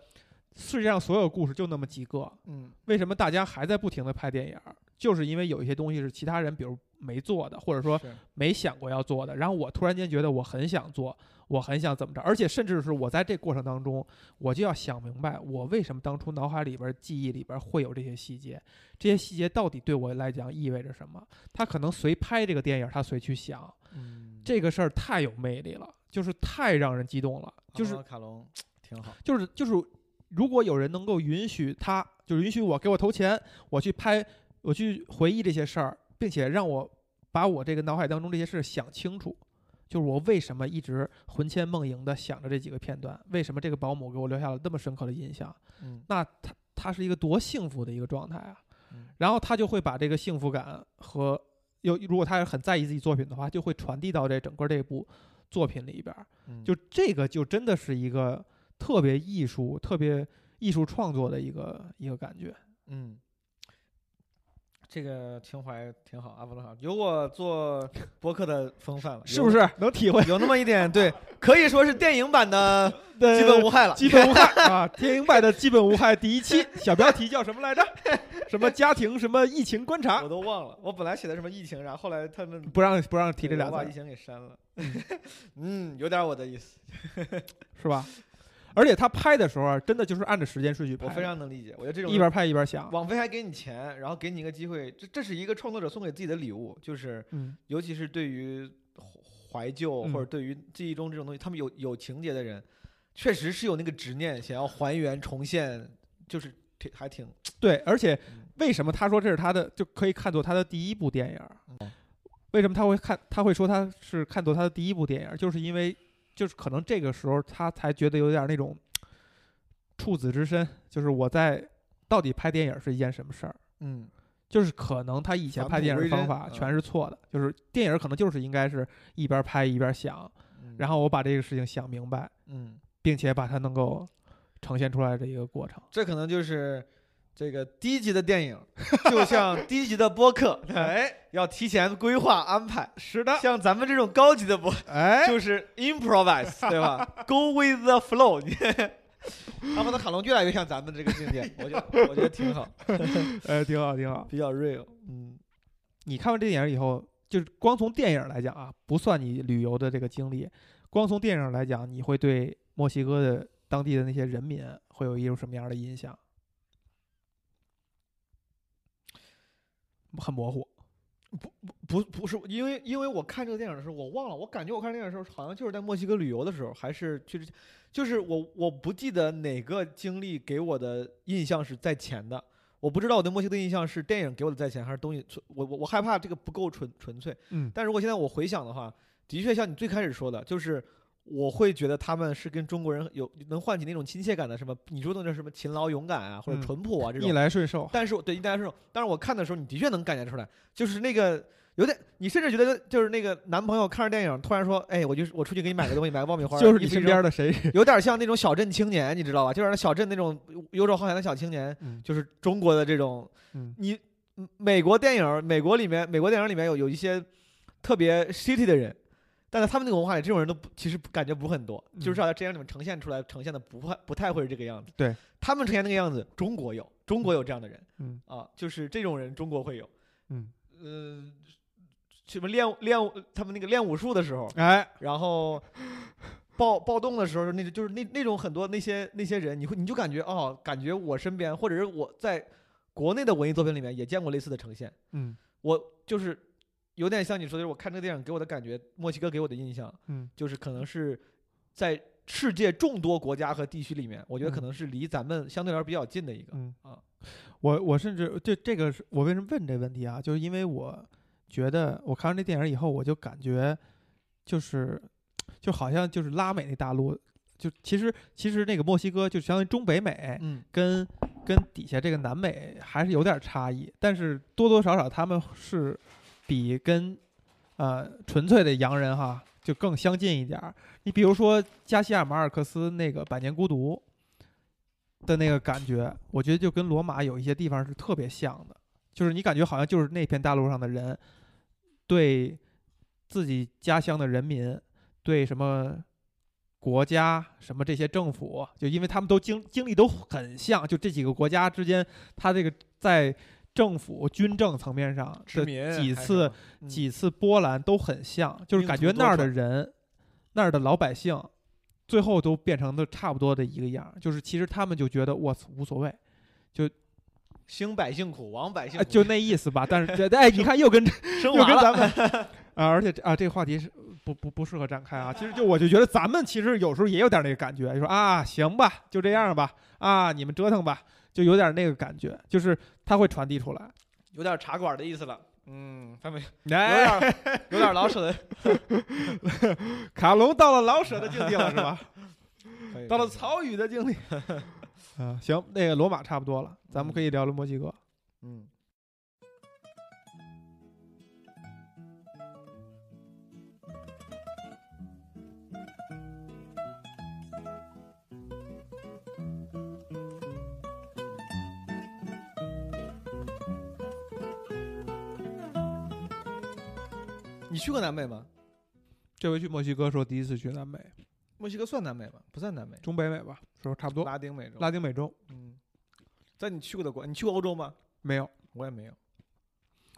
世界上所有故事就那么几个，嗯为什么大家还在不停的拍电影？就是因为有一些东西是其他人，比如没做的，或者说没想过要做的。然后我突然间觉得我很想做，我很想怎么着，而且甚至是我在这过程当中，我就要想明白，我为什么当初脑海里边、记忆里边会有这些细节，这些细节到底对我来讲意味着什么？他可能随拍这个电影，他随去想，嗯，这个事儿太有魅力了，就是太让人激动了，就是阿卡隆挺好。就是就是，如果有人能够允许他，就是允许我给我投钱，我去拍，我去回忆这些事儿，并且让我把我这个脑海当中这些事想清楚，就是我为什么一直魂牵梦萦的想着这几个片段，为什么这个保姆给我留下了那么深刻的印象，嗯那他他是一个多幸福的一个状态啊嗯，然后他就会把这个幸福感和又如果他很在意自己作品的话，就会传递到这整个这部作品里边儿。嗯，就这个就真的是一个特别艺术、特别艺术创作的一个一个感觉。嗯，这个情怀挺好，阿波罗好，有我做播客的风范了，是不？是能体会有那么一点，对，可以说是电影版的 的基本无害了。基本无害 啊？电影版的基本无害第一期，小标题叫什么来着？什么家庭什么疫情观察我？都忘了，我本来写的什么疫情，然后后来他们不让不让提这俩字我把疫情给删了。嗯，有点我的意思，是吧？而且他拍的时候啊，真的就是按照时间顺序拍，我非常能理解。我觉得这种一边拍一边想。网飞还给你钱，然后给你一个机会，这这是一个创作者送给自己的礼物，就是嗯尤其是对于怀旧嗯或者对于记忆中这种东西，他们有有情节的人，确实是有那个执念，想要还原重现，就是挺还挺对，而且嗯为什么他说这是他的，就可以看作他的第一部电影嗯？为什么他会看？他会说他是看作他的第一部电影，就是因为就是可能这个时候他才觉得有点那种处子之身，就是我在到底拍电影是一件什么事儿？嗯就是可能他以前拍电影的方法全是错的，就是电影可能就是应该是一边拍一边想，嗯，然后我把这个事情想明白，嗯，并且把它能够呈现出来的一个过程。这可能就是。这个低级的电影，就像 低级的播客，哎，要提前规划安排。是的，像咱们这种高级的播，哎，就是 improvise，对吧？Go with the flow 你。阿波罗卡隆越来越像咱们这个境界，我觉得我觉得挺好，哎，挺好，挺好。比较 real。嗯，你看完这电影以后，就是光从电影来讲啊，不算你旅游的这个经历，光从电影来讲，你会对墨西哥的当地的那些人民会有一种什么样的印象？很模糊。不不不是因为因为我看这个电影的时候，我忘了，我感觉我看电影的时候，好像就是在墨西哥旅游的时候，还是去之，就是我我不记得哪个经历给我的印象是在前的。我不知道我对墨西哥的印象是电影给我的在前，还是东西。我我我害怕这个不够纯纯粹。嗯但如果现在我回想的话，的确像你最开始说的，就是我会觉得他们是跟中国人有能唤起那种亲切感的，什么你说的那什么勤劳勇敢啊，或者嗯淳朴啊这种逆。来顺受。但是我对逆来顺受，但是我看的时候，你的确能感觉出来，就是那个有点，你甚至觉得就是那个男朋友看着电影，突然说，哎，我就是我出去给你买个东西，买个爆米花，就是你身边的谁？有点像那种小镇青年，你知道吧？就是那小镇那种游手好闲的小青年，嗯就是中国的这种嗯你嗯美国电影，美国里面，美国电影里面有有一些特别 city 的人，但在他们那个文化里，这种人都不，其实感觉不是很多，嗯就是在电影里面呈现出来，呈现的不会不太会是这个样子。对，他们呈现那个样子，中国有，中国有这样的人嗯啊，就是这种人，中国会有。嗯，呃，什么练练武他们那个练武术的时候，哎，然后暴暴动的时候，那就就是那那种很多那些那些人，你会你就感觉哦，感觉我身边或者是我在国内的文艺作品里面也见过类似的呈现。嗯我就是有点像你说的，就是我看这个电影给我的感觉，墨西哥给我的印象嗯就是可能是在世界众多国家和地区里面，我觉得可嗯能是离咱们相对来说比较近的一个。嗯啊，我我甚至这这个是我为什么问这问题啊？就是因为我觉得我看完这电影以后，我就感觉就是就好像就是拉美那大陆，就其实其实那个墨西哥就相当于中北美嗯跟跟底下这个南美还是有点差异，但是多多少少他们是比跟呃纯粹的洋人哈就更相近一点儿。你比如说加西亚马尔克斯那个《百年孤独》的那个感觉，我觉得就跟罗马有一些地方是特别像的，就是你感觉好像就是那片大陆上的人对自己家乡的人民，对什么国家、什么这些政府，就因为他们都经经历都很像，就这几个国家之间，他这个在政府军政层面上几次嗯几次波澜都很像，就是感觉那儿的人，那儿的老百姓，最后都变成的差不多的一个样儿，就是其实他们就觉得我操无所谓，就兴百姓苦，亡百姓就那意思吧。但是这 哎，你看又跟 又跟。咱们啊，而且这啊，这个话题是不不不适合展开啊。其实就我就觉得咱们其实有时候也有点那个感觉，就说啊，行吧，就这样吧，啊，你们折腾吧，就有点那个感觉，就是它会传递出来。有点茶馆的意思了。嗯，他们有哎，点有点老舍的，卡隆到了老舍的境地了，是吧？到了曹禺的境地。啊，行，那个罗马差不多了，咱们可以聊聊墨西哥。嗯，你去过南美吗？这回去墨西哥说第一次去南美，墨西哥算南美吗？不算南美，中北美吧，说差不多。拉丁美洲。拉丁美洲嗯，在你去过的国，你去过欧洲吗？没有，我也没有。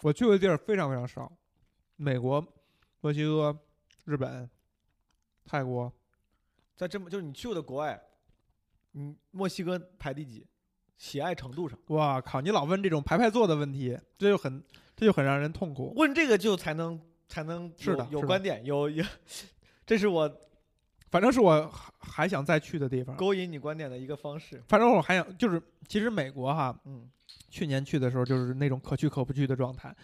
我去过的地儿非常非常少，美国、墨西哥、日本、泰国，在这么就是你去过的国外，嗯墨西哥排第几？喜爱程度上，哇靠！你老问这种排排坐的问题，这就很这就很让人痛苦。问这个就才能才能有是的有观点，有有，这是我反正是我还还想再去的地方。勾引你观点的一个方式。反正我还想，就是其实美国哈，嗯，去年去的时候就是那种可去可不去的状态，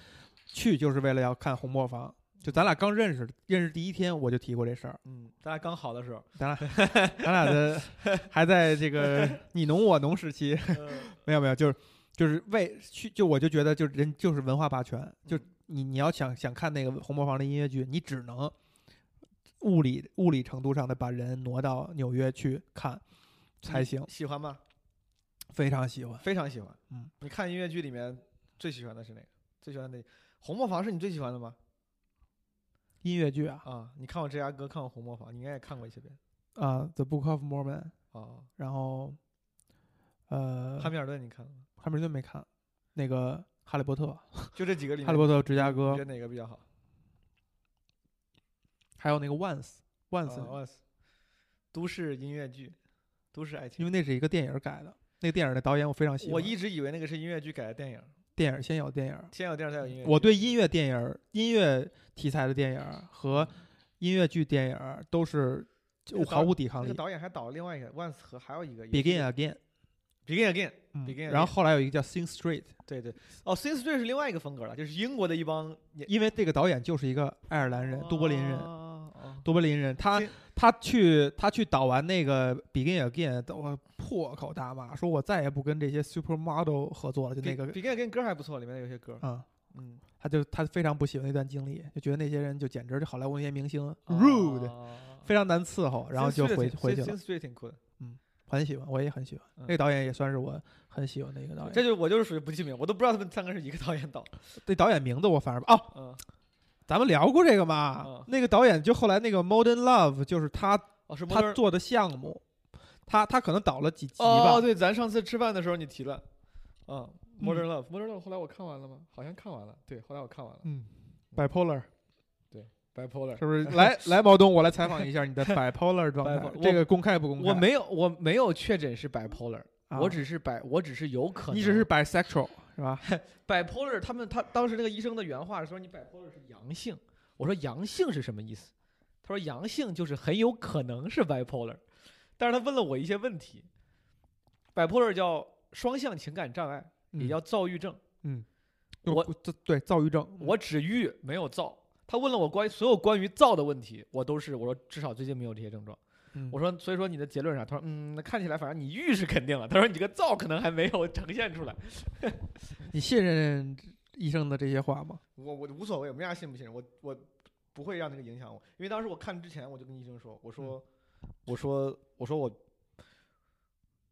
去就是为了要看红磨坊。就咱俩刚认识，认识第一天我就提过这事儿，嗯，咱俩刚好的时候，咱俩咱俩的 还在这个你侬我侬时期，嗯 没有没有，就是就是为去就我就觉得就人就是文化霸权，就你你要想想看那个红磨坊的音乐剧，你只能物理物理程度上的把人挪到纽约去看才行，喜欢吗？非常喜欢。非常喜欢。嗯，你看音乐剧里面最喜欢的是哪个？最喜欢的《红磨坊》是你最喜欢的吗？音乐剧啊啊，你看过芝加哥，看过《红磨坊》，你应该也看过一些遍。啊，《The Book of Mormon》，啊，然后呃，汉密尔顿你看了吗？汉密尔顿没看，那个《哈利波特》，就这几个里面，哈利波特、芝加哥你觉，得哪个比较好？还有那个 Once Once，、啊，Once 都市音乐剧，都市爱情。因为那是一个电影改的，那个电影的导演我非常喜欢。我一直以为那个是音乐剧改的电影，电影先有电影，先有电影才有音乐。我对音乐电影、音乐题材的电影和音乐剧电影都是毫无抵抗力那个。导演还导了另外一个 Once 和还有一个 Begin Again，Begin Again，然后后来有一个叫 Sing Street，对对，哦，Sing Street 是另外一个风格了，就是英国的一帮因为这个导演就是一个爱尔兰人，都柏林人，都柏林人，他他去他去导完那个 Begin Again，我破口大骂，说我再也不跟这些 supermodel 合作了，就那个 Begin Again 歌还不错，里面有些歌，啊、嗯。他就他非常不喜欢那段经历，就觉得那些人就简直就好莱坞那些明星 rude，、哦非常难伺候，然后就回回去 Sing 了。Street 挺酷的，很喜欢，我也很喜欢。嗯那个导演也算是我很喜欢的一个导演。这就我就是属于不记名，我都不知道他们三个是一个导演导。对导演名字我反而哦，嗯，咱们聊过这个嘛？嗯那个导演就后来那个 Modern Love，就是他哦是他 Modern 做的项目，他他可能导了几集吧。哦，对，咱上次吃饭的时候你提了，嗯嗯，Modern Love，Modern Love 后来我看完了吗？好像看完了，对，后来我看完了嗯，bipolar，Bipolar 是。不是？来来，毛东，我来采访一下你的 bipolar 状态这个公开不公开？我没有，我没有确诊是 bipolar，、啊，我只是 bi，我只是有可能。你只是 bisexual 是吧？bipolar，他们他当时那个医生的原话是说你 bipolar 是阳性，我说阳性是什么意思？他说阳性就是很有可能是 bipolar，但是他问了我一些问题，bipolar 叫双向情感障碍，也嗯叫躁郁症，嗯我对躁郁症，我只郁没有躁。他问了我关于所有关于躁的问题，我都是我说至少最近没有这些症状。嗯我说所以说你的结论是啥？他说嗯，那看起来反正你郁是肯定了，他说你这个躁可能还没有呈现出来。你信任医生的这些话吗？我我无所谓，我没啥信不信任，我我不会让那个影响我，因为当时我看之前我就跟医生说，我说、我说我说我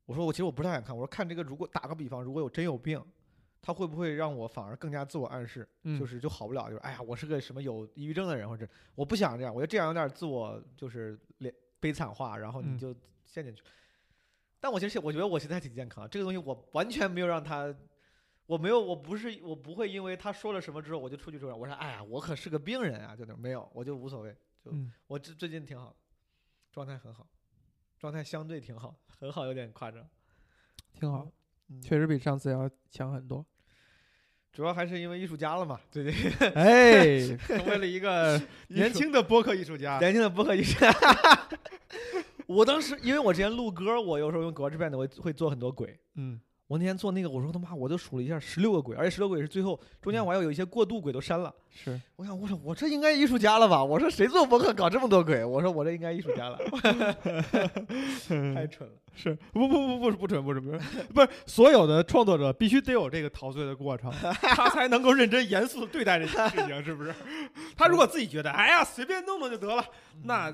我说我其实我不太想看，我说看这个如果打个比方，如果有真有病，他会不会让我反而更加自我暗示，嗯就是就好不了，就是哎呀我是个什么有抑郁症的人，或者我不想这样，我觉得这样有点自我就是脸悲惨化，然后你嗯就陷进去。但我其实我觉得我现在挺健康，这个东西我完全没有让他我没有，我不是，我不会因为他说了什么之后，我就出去之后，我说，哎呀，我可是个病人啊，就那没有，我就无所谓，就嗯，我最最近挺好，状态很好，状态相对挺好，很好有点夸张，挺好，嗯确实比上次要强很多。主要还是因为艺术家了嘛，最近哎，成为了一个 年轻的播客艺术家。年轻的播客艺术家。我当时因为我之前录歌，我有时候用 GarageBand 我会做很多鬼。嗯，我那天做那个，我说他妈，我都数了一下，十六个鬼，而且十六个轨是最后中间我还有一些过渡鬼都删了。是，我想，我说我这应该艺术家了吧？我说谁做博客搞这么多鬼？我说我这应该艺术家了，太 蠢了。是不不不不是不蠢不蠢不是不是所有的创作者必须得有这个陶醉的过程，他才能够认真严肃的对待这件事情，是不是？他如果自己觉得哎呀随便弄弄就得了，那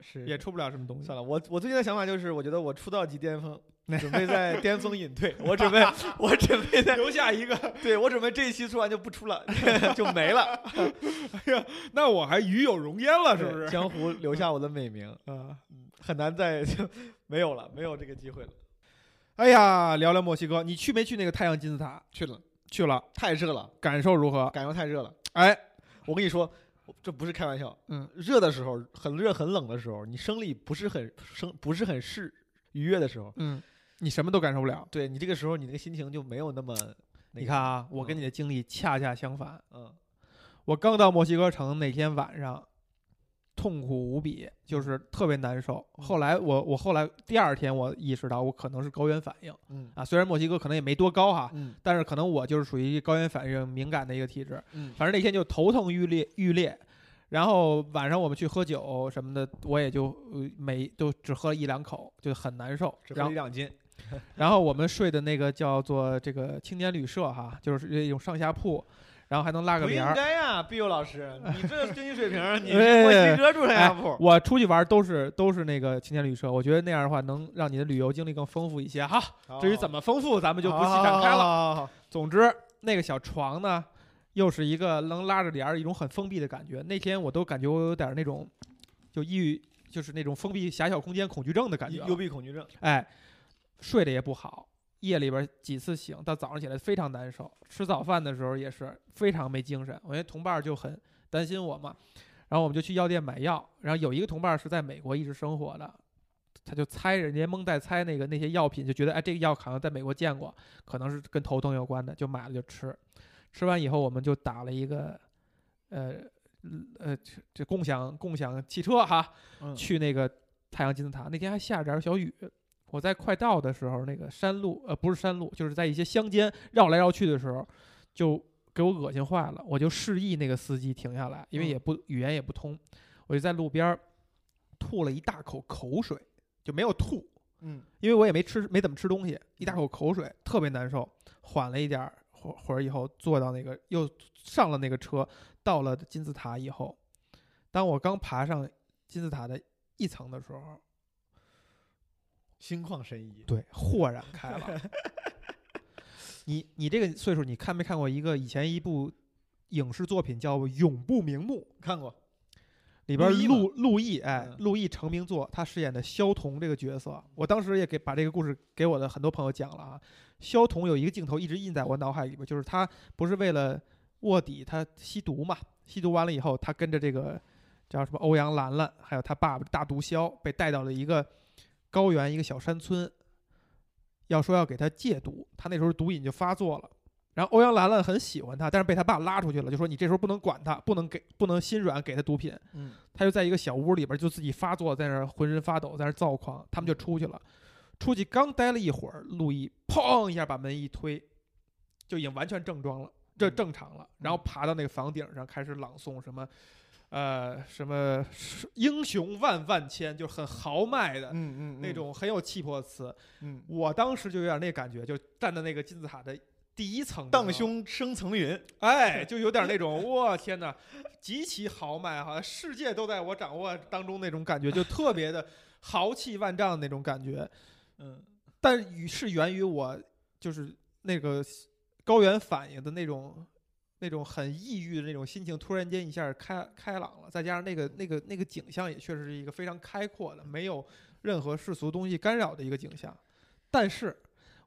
是也出不了什么东西。算了。我我最近的想法就是，我觉得我出道即巅峰，准备在巅峰隐退。我准备，我准备在留下一个。对我准备这一期出完就不出了，就没了，哎呀，那我还与有荣焉了，是不是？江湖留下我的美名，啊，很难再就没有了，没有这个机会了。哎呀，聊聊墨西哥，你去没去那个太阳金字塔？去了，去了，太热了，感受如何？感受太热了。哎，我跟你说，这不是开玩笑。嗯，热的时候，很热很冷的时候，你生理不是很生不是很适愉悦的时候，嗯，你什么都感受不了。对你这个时候你那个心情就没有那么。那个你看，啊，我跟嗯你的经历恰恰相反。嗯我刚到墨西哥城那天晚上，痛苦无比，就是特别难受。嗯后来我我后来第二天我意识到我可能是高原反应嗯啊，虽然墨西哥可能也没多高哈，嗯但是可能我就是属于高原反应敏感的一个体质。嗯反正那天就头疼欲裂欲裂，然后晚上我们去喝酒什么的，我也就呃没就只喝了一两口，就很难受。只然后喝一两斤。然后我们睡的那个叫做这个青年旅社哈，就是一种上下铺，然后还能拉个不应帘儿。该呀，毕佑老师，你这经济水平，你哎墨西哥住上下哎铺，，我出去玩都是都是那个青年旅社，我觉得那样的话能让你的旅游经历更丰富一些哈。至于怎么丰富，咱们就不细展开了。了。总之，那个小床呢，又是一个能拉着帘儿，一种很封闭的感觉。那天我都感觉我有点那种，就抑郁，就是那种封闭狭小空间恐惧症的感觉了。幽闭恐惧症。哎，睡得也不好，夜里边几次醒，到早上起来非常难受。吃早饭的时候也是非常没精神。我那同伴就很担心我嘛，然后我们就去药店买药。然后有一个同伴是在美国一直生活的，他就猜人家蒙在猜那个那些药品，就觉得哎这个药好像在美国见过，可能是跟头疼有关的，就买了就吃。吃完以后，我们就打了一个，呃。呃，这共享共享汽车哈，去那个太阳金字塔，那天还下着点小雨。我在快到的时候，那个山路呃不是山路，就是在一些乡间绕来绕去的时候，就给我恶心坏了。我就示意那个司机停下来，因为嗯也不语言也不通，我就在路边儿吐了一大口口水，就没有吐，嗯因为我也没吃没怎么吃东西，一大口口水特别难受。缓了一点儿会会儿以后，坐到那个又上了那个车，到了金字塔以后，当我刚爬上金字塔的一层的时候，心旷神怡。对，豁然开朗。你你这个岁数，你看没看过一个以前一部影视作品叫《永不瞑目》？看过。里边陆陆陆毅，哎嗯，陆毅成名作，他饰演的萧彤这个角色，我当时也给把这个故事给我的很多朋友讲了啊。萧彤有一个镜头一直印在我脑海里边，就是他不是为了卧底，他吸毒嘛，吸毒完了以后，他跟着这个叫什么欧阳兰兰，还有他爸爸大毒枭，被带到了一个高原一个小山村，要说要给他戒毒，他那时候毒瘾就发作了。然后欧阳兰兰很喜欢他，但是被他爸拉出去了，就说你这时候不能管他，不能给不能心软给他毒品。嗯他就在一个小屋里边，就自己发作，在那儿浑身发抖，在那儿躁狂。他们就出去了，出去刚待了一会儿，路易砰一下把门一推，就已经完全正装了，这嗯正常了。然后爬到那个房顶上，开始朗诵什么，呃，什么英雄万万千，就很豪迈的嗯嗯那种很有气魄的词。嗯，我当时就有点那感觉，就站在那个金字塔的第一层荡胸生层云。哎，就有点那种，我天哪，极其豪迈，好像世界都在我掌握当中那种感觉，就特别的豪气万丈的那种感觉。嗯但与是源于我就是那个高原反应的那种那种很抑郁的那种心情，突然间一下开开朗了，再加上那个那个那个景象也确实是一个非常开阔的，没有任何世俗东西干扰的一个景象。但是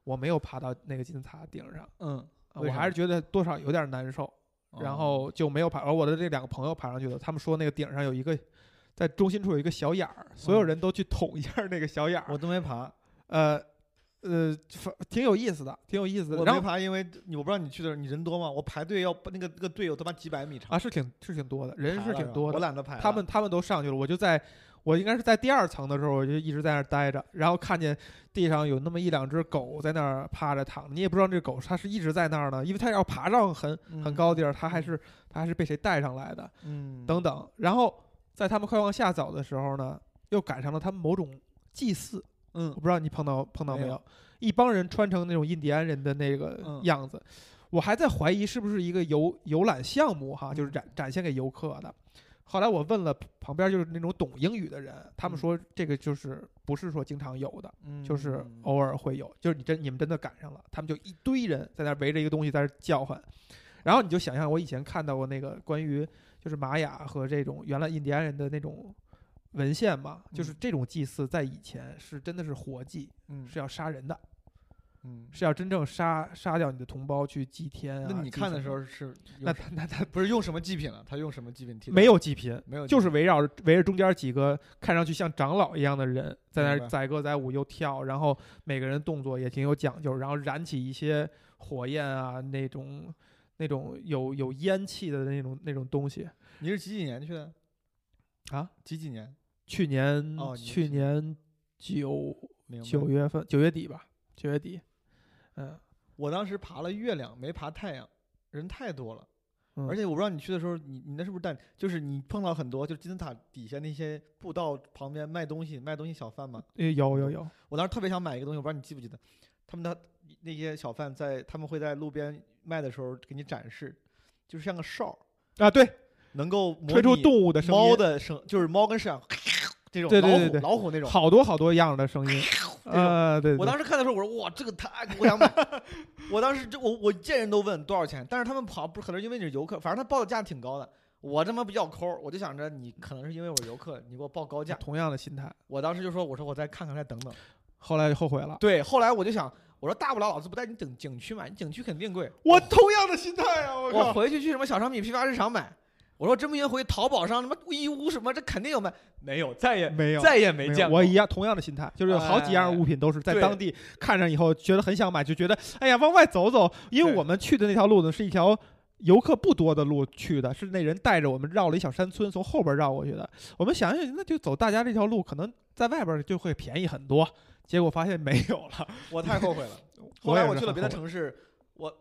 我没有爬到那个金字塔顶上，嗯，我还是觉得多少有点难受。然后就没有爬，而我的这两个朋友爬上去了。他们说那个顶上有一个，在中心处有一个小眼儿，所有人都去捅一下那个小眼儿。我都没爬，呃呃，反挺有意思的，挺有意思的。我没爬，因为你我不知道你去的时候你人多吗？我排队要那个那个队有他妈几百米长，啊，是挺是挺多的，人是挺多的。我懒得排。他们他们都上去了，我就在我应该是在第二层的时候，我就一直在那儿待着，然后看见地上有那么一两只狗在那儿趴着躺着，你也不知道这狗它是一直在那儿呢，因为它要爬上很很高的地儿，它还是它还是被谁带上来的，嗯，等等。然后在他们快往下走的时候呢，又赶上了他们某种祭祀，嗯。我不知道你碰到碰到没有。一帮人穿成那种印第安人的那个嗯。样子，我还在怀疑是不是一个游游览项目哈，就是嗯。展展现给游客的。后来我问了旁边就是那种懂英语的人，他们嗯。说这个就是不是说经常有的，嗯就是。偶尔会有，就是你真你们真的赶上了，他们就一堆人在那围着一个东西在那叫唤，然后你就想象我以前看到过那个关于就是玛雅和这种原来印第安人的那种文献嘛，就是嗯这种祭祀在以前是真的是活祭，嗯是要杀人的，嗯，是要真正杀杀掉你的同胞去祭天啊。那你看的时候是那他那那他不是用什么祭品了？他用什么祭品替代？没有祭品，没有，就是围绕着围着中间几个看上去像长老一样的人，在那儿载歌载舞又跳，然后每个人动作也挺有讲究，然后燃起一些火焰啊，那种那种有有烟气的那种那种东西。你是几几年去的？啊？几几年？去年、哦去年九九月份九月底吧，九月底，嗯我当时爬了月亮，没爬太阳，人太多了。嗯，而且我不知道你去的时候，你你那是不是带？就是你碰到很多，就是金字塔底下那些步道旁边卖东西、卖东西小贩嘛。诶有有有，我当时特别想买一个东西，我不知道你记不记得，他们的那些小贩在他们会在路边卖的时候给你展示，就是像个哨儿，啊，对，能够模吹出拟动物的声音，猫的声，就是猫跟摄像这种对对对对老虎老虎那种。好多好多样的声音，呃，对，我当时看的时候，我说哇，这个太我想买。我当时就我我见人都问多少钱，但是他们跑不可能因为你是游客，反正他报的价挺高的。我他妈比较抠，我就想着你可能是因为我是游客，你给我报高价。同样的心态，我当时就说，我说我再看看，再等等。后来就后悔了。对，后来我就想，我说大不了老子不带你景景区买，你景区肯定贵。我同样的心态啊！我我，回去去什么小商品批发市场买，我说真不行，回淘宝上什么义乌什么，这肯定有卖。没有，再也没有再也没见过。我一样同样的心态，就是有好几样物品都是在当地看上以后觉得很想买，就觉得哎呀往外走走，因为我们去的那条路呢是一条。游客不多的路去的，是那人带着我们绕了一小山村，从后边绕过去的。我们想想，那就走大家这条路，可能在外边就会便宜很多。结果发现没有了。我太后悔了。后来我去了别的城市，我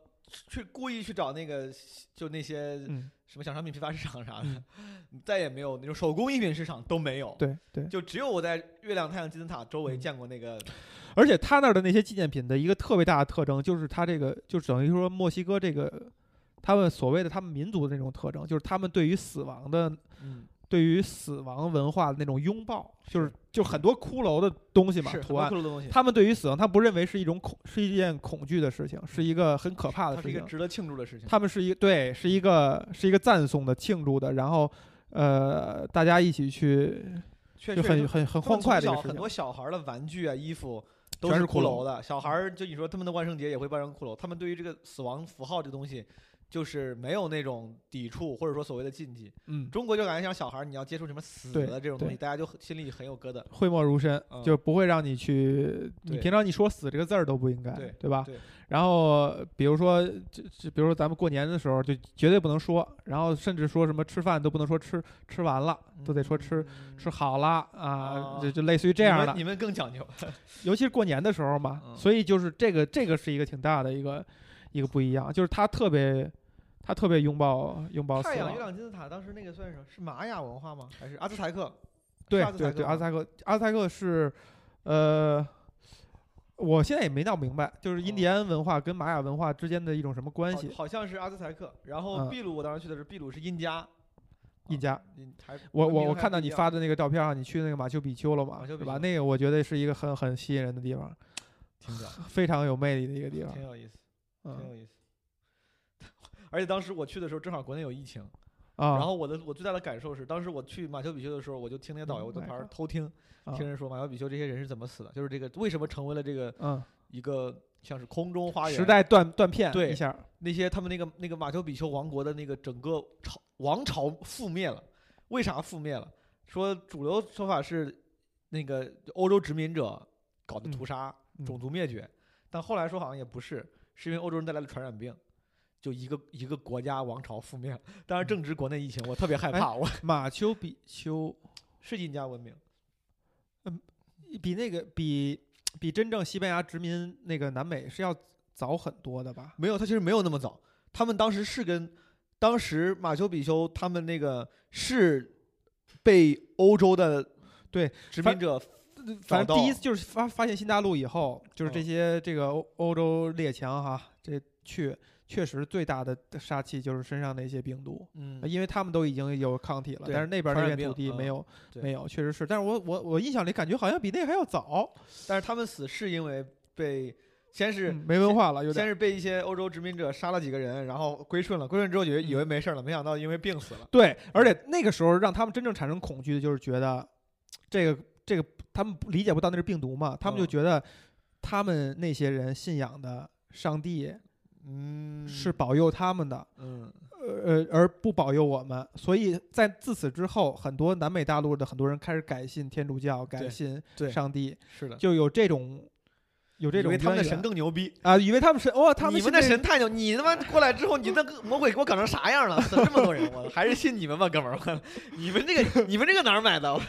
去故意去找那个就那些嗯，什么小商品批发市场啥的，嗯再也没有那种手工艺品市场都没有。对对。就只有我在月亮、太阳金字塔周围嗯见过那个，而且他那儿的那些纪念品的一个特别大的特征，就是他这个，就等于说墨西哥这个，他们所谓的他们民族的那种特征，就是他们对于死亡的，嗯，对于死亡文化的那种拥抱，就是是就很多骷髅的东西嘛，是图案。骷髅的东西，他们对于死亡，他不认为是一种恐，是一件恐惧的事情，是一个很可怕的事情。它是一个值得庆祝的事情。他们是一对，是一个是一个赞颂的、庆祝的，然后呃，大家一起去，就很很很欢快的一个事情很多。小孩儿的玩具啊、衣服都全是是骷髅骷髅的。小孩儿就你说他们的万圣节也会扮成骷髅，他们对于这个死亡符号这个东西，就是没有那种抵触或者说所谓的禁忌。嗯，中国就感觉像小孩儿，你要接触什么死的这种东西，大家就很心里很有疙瘩。讳莫如深，嗯就不会让你去，你平常你说“死”这个字儿都不应该，对吧？对然后比如说，就就，比如说咱们过年的时候就绝对不能说，然后甚至说什么吃饭都不能说吃吃完了，都得说吃嗯吃好了啊啊，就就类似于这样的你们，更讲究。尤其是过年的时候嘛，嗯所以就是这个这个是一个挺大的一个一个不一样，就是他特别他特别拥抱拥抱死太阳、亡月，亮、金字塔当时那个算是什么？是玛雅文化吗？还是阿兹台克？对对对，阿兹台克阿兹台克是呃。我现在也没闹明白，就是印第安文化跟玛雅文化之间的一种什么关系？好好像是阿兹台克。然后嗯秘鲁，我当时去的是秘鲁是印加。印加我我我看到你发的那个照片啊，你去那个马丘比丘了嘛，对吧？那个我觉得是一个很很吸引人的地方，挺，非常有魅力的一个地方挺。有意思，挺嗯有意思。而且当时我去的时候，正好国内有疫情，啊，然后我的我最大的感受是，当时我去马丘比丘的时候，我就听那个导游 Oh 在旁边偷听，啊听人说马丘比丘这些人是怎么死的，就是这个为什么成为了这个嗯，一个像是空中花园时代断断片对一下，那些他们那个那个马丘比丘王国的那个整个朝王朝覆灭了，为啥覆灭了？说主流说法是那个欧洲殖民者搞的屠杀、嗯种族灭绝，但后来说好像也不是，是因为欧洲人带来了传染病。就一个一个国家王朝覆灭了，当然正值国内疫情，我特别害怕。我马丘比丘 是印加文明，嗯比那个比比真正西班牙殖民那个南美是要早很多的吧？没有，他其实没有那么早。他们当时是跟当时马丘比丘他们那个是被欧洲的对殖民者反正第一次就是发发现新大陆以后，就是这嗯些这个欧欧洲列强哈，这去确实最大的杀器就是身上那些病毒，嗯因为他们都已经有抗体了，但是那边那片土地没有，对没有，确实是。但是我我我印象里感觉好像比那还要早，但是他们死是因为被先是、嗯没文化了，有点。先是被一些欧洲殖民者杀了几个人，然后归顺了，归顺之后以为以为嗯没事了，没想到因为病死了。对，而且那个时候让他们真正产生恐惧的就是觉得这个这个他们理解不到那是病毒嘛，他们就嗯觉得他们那些人信仰的上帝嗯。是保佑他们的，嗯。呃，而不保佑我们，所以在自此之后，很多南美大陆的很多人开始改信天主教，改信上帝，是的，就有这种有这以种为他们的神更牛逼。啊，以为他们神哇，他们你们的神太牛！你他妈过来之后，你那个魔鬼给我搞成啥样了？死了这么多人，我还是信你们吧，哥们儿！你们这个你们这个哪儿买的？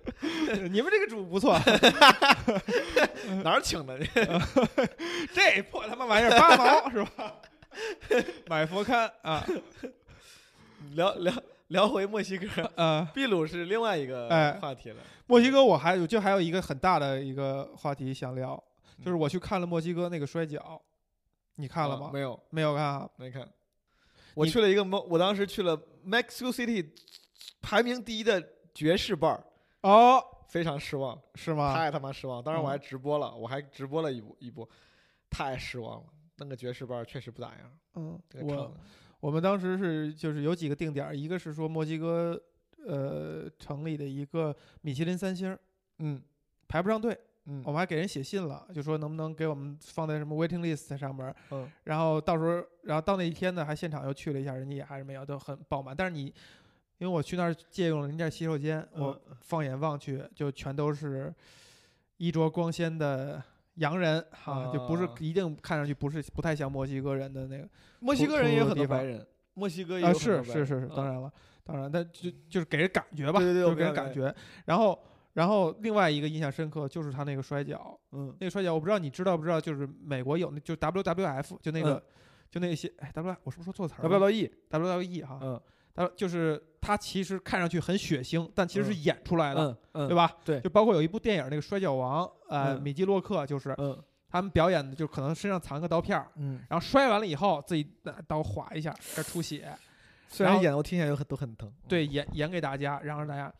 你们这个主不错，哪儿请的？这破他妈玩意儿八毛是吧？买佛龛啊，聊聊聊回墨西哥，呃，秘鲁是另外一个哎话题了。墨西哥我还有就还有一个很大的一个话题想聊，就是嗯我去看了墨西哥那个摔跤，你看了吗？啊没有，没有看啊？没看。我你去了一个墨，我当时去了 Mexico City 排名第一的爵士 bar，哦，非常失望，是吗？太他妈失望。当然我嗯还直播了，我还直播了一部一波，太失望了。那个爵士 bar 确实不咋样，嗯，这个唱我的我们当时是就是有几个定点儿，一个是说墨西哥呃城里的一个米其林三星儿嗯排不上队，嗯。我们还给人写信了，就说能不能给我们放在什么 waiting list 上面儿，嗯。然后到时候然后到那一天呢，还现场又去了一下，人家也还是没有，都很爆满。但是你因为我去那儿借用了人家洗手间，我嗯放眼望去就全都是衣着光鲜的。洋人哈、就不是啊。一定看上去不是不太像墨西哥人的那个墨西哥人也有很多白人，墨西哥也有啊，是是是是，当然了，当然，但就就是给人感觉吧，对对对就给人感觉。然后，然后另外一个印象深刻就是他那个摔跤，嗯那个摔跤我不知道你知道不知道，就是美国有那就 WWF 就那个、嗯就那些哎 W 我是不是说错词儿了，WWE，WWE 哈，嗯他就是他其实看上去很血腥，但其实是嗯演出来的，嗯嗯，对吧？对就包括有一部电影那个摔跤王，呃，嗯米基洛克就是嗯他们表演的，就可能身上藏个刀片儿。嗯，然后摔完了以后，自己拿刀划一下，这出血，虽然演的我听起来有很都很疼，对，演演给大家，然后让大家。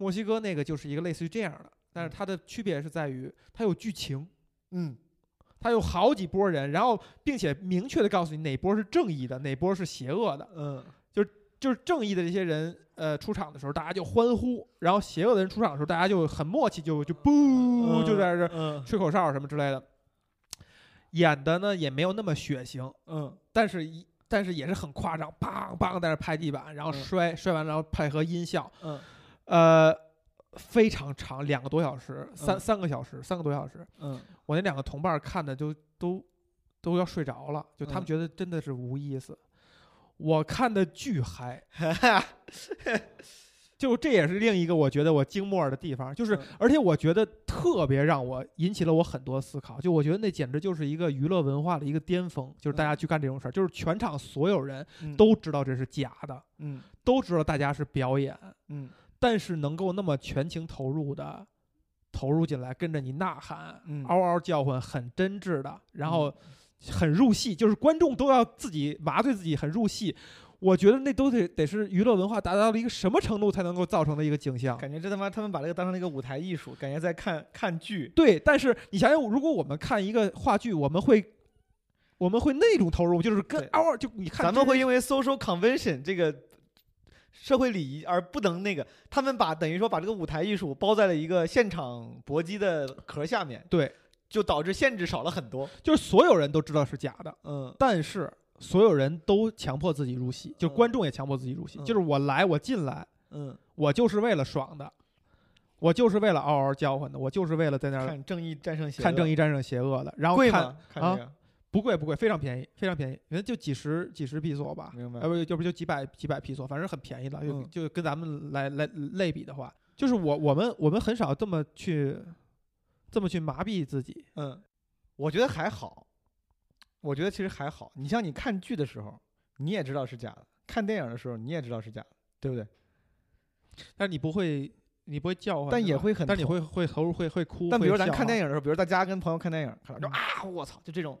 墨西哥那个就是一个类似于这样的，但是它的区别是在于它有剧情，嗯。它有好几波人，然后并且明确的告诉你哪波是正义的，哪波是邪恶的。嗯。就是正义的这些人，呃，出场的时候大家就欢呼，然后邪恶的人出场的时候大家就很默契，就就不就在这吹口哨什么之类的。演的呢也没有那么血腥，嗯。但是一但是也是很夸张，梆梆在那拍地板，然后嗯。摔、摔完，然后配合音效，嗯呃，非常长，两个多小时，三、嗯。三个小时，三个多小时。嗯。我那两个同伴看的就都都要睡着了，就他们嗯。觉得真的是无意思。我看的巨嗨，就这也是另一个我觉得我惊默的地方，就是嗯。而且我觉得特别让我引起了我很多思考，就我觉得那简直就是一个娱乐文化的一个巅峰，就是大家去干这种事儿，就是全场所有人嗯。都知道这是假的，嗯。都知道大家是表演，嗯但是能够那么全情投入的投入进来，跟着你呐喊，嗯嗷嗷叫唤，很真挚的，然后很入戏，就是观众都要自己麻醉自己，很入戏。我觉得那都得得是娱乐文化达到了一个什么程度才能够造成的一个景象。感觉这他妈他们把这个当成了一个舞台艺术，感觉在看看剧。对，但是你想想，如果我们看一个话剧，我们会我们会那种投入，就是跟嗷嗷就你看咱们会因为 social convention 这个社会礼仪而不能那个，他们把等于说把这个舞台艺术包在了一个现场搏击的壳下面，对，就导致限制少了很多。就是所有人都知道是假的，嗯但是所有人都强迫自己入戏，就观众也强迫自己入戏，嗯就是我来我进来，嗯，我就是为了爽的，我就是为了嗷嗷叫唤的，我就是为了在那儿看正义战胜邪恶，看正义战胜邪恶的，然后看？看不贵不贵，非常便宜，非常便宜，可能就几十几十比索吧，明白呃？不要不就几百几百比索，反正很便宜了，就、嗯就跟咱们来来类比的话，就是我我们我们很少这么去这么去麻痹自己，嗯，我觉得还好，我觉得其实还好。你像你看剧的时候，你也知道是假的；看电影的时候，你也知道是假的，对不对？但是你不会你不会叫唤，但也会很但你会会投入会会哭，但比如咱看电影的时候，比如大家跟朋友看电影，看到就嗯啊，我操，就这种，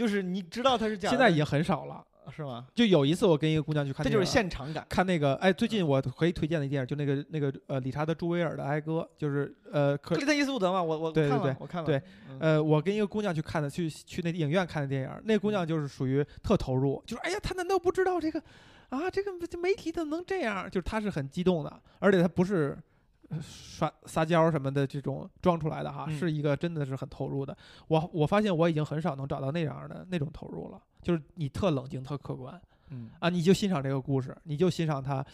就是你知道它是假的，现在已经很少了。是吗？就有一次我跟一个姑娘去看这就是现场感。看那个，哎，最近我可以推荐的电影，就那个那个呃，理查德·朱维尔的《哀歌》，就是呃，克克林特·伊斯伍德嘛，我我对对对我看了，对嗯，呃，我跟一个姑娘去看的，去去那影院看的电影，那姑娘就是属于特投入，就是哎呀，她难道不知道这个啊？这个这媒体怎么能这样？就是她是很激动的，而且她不是呃耍撒娇什么的这种装出来的哈，嗯是一个真的是很投入的。我我发现我已经很少能找到那样的那种投入了，就是你特冷静、特客观嗯啊，你就欣赏这个故事，你就欣赏他，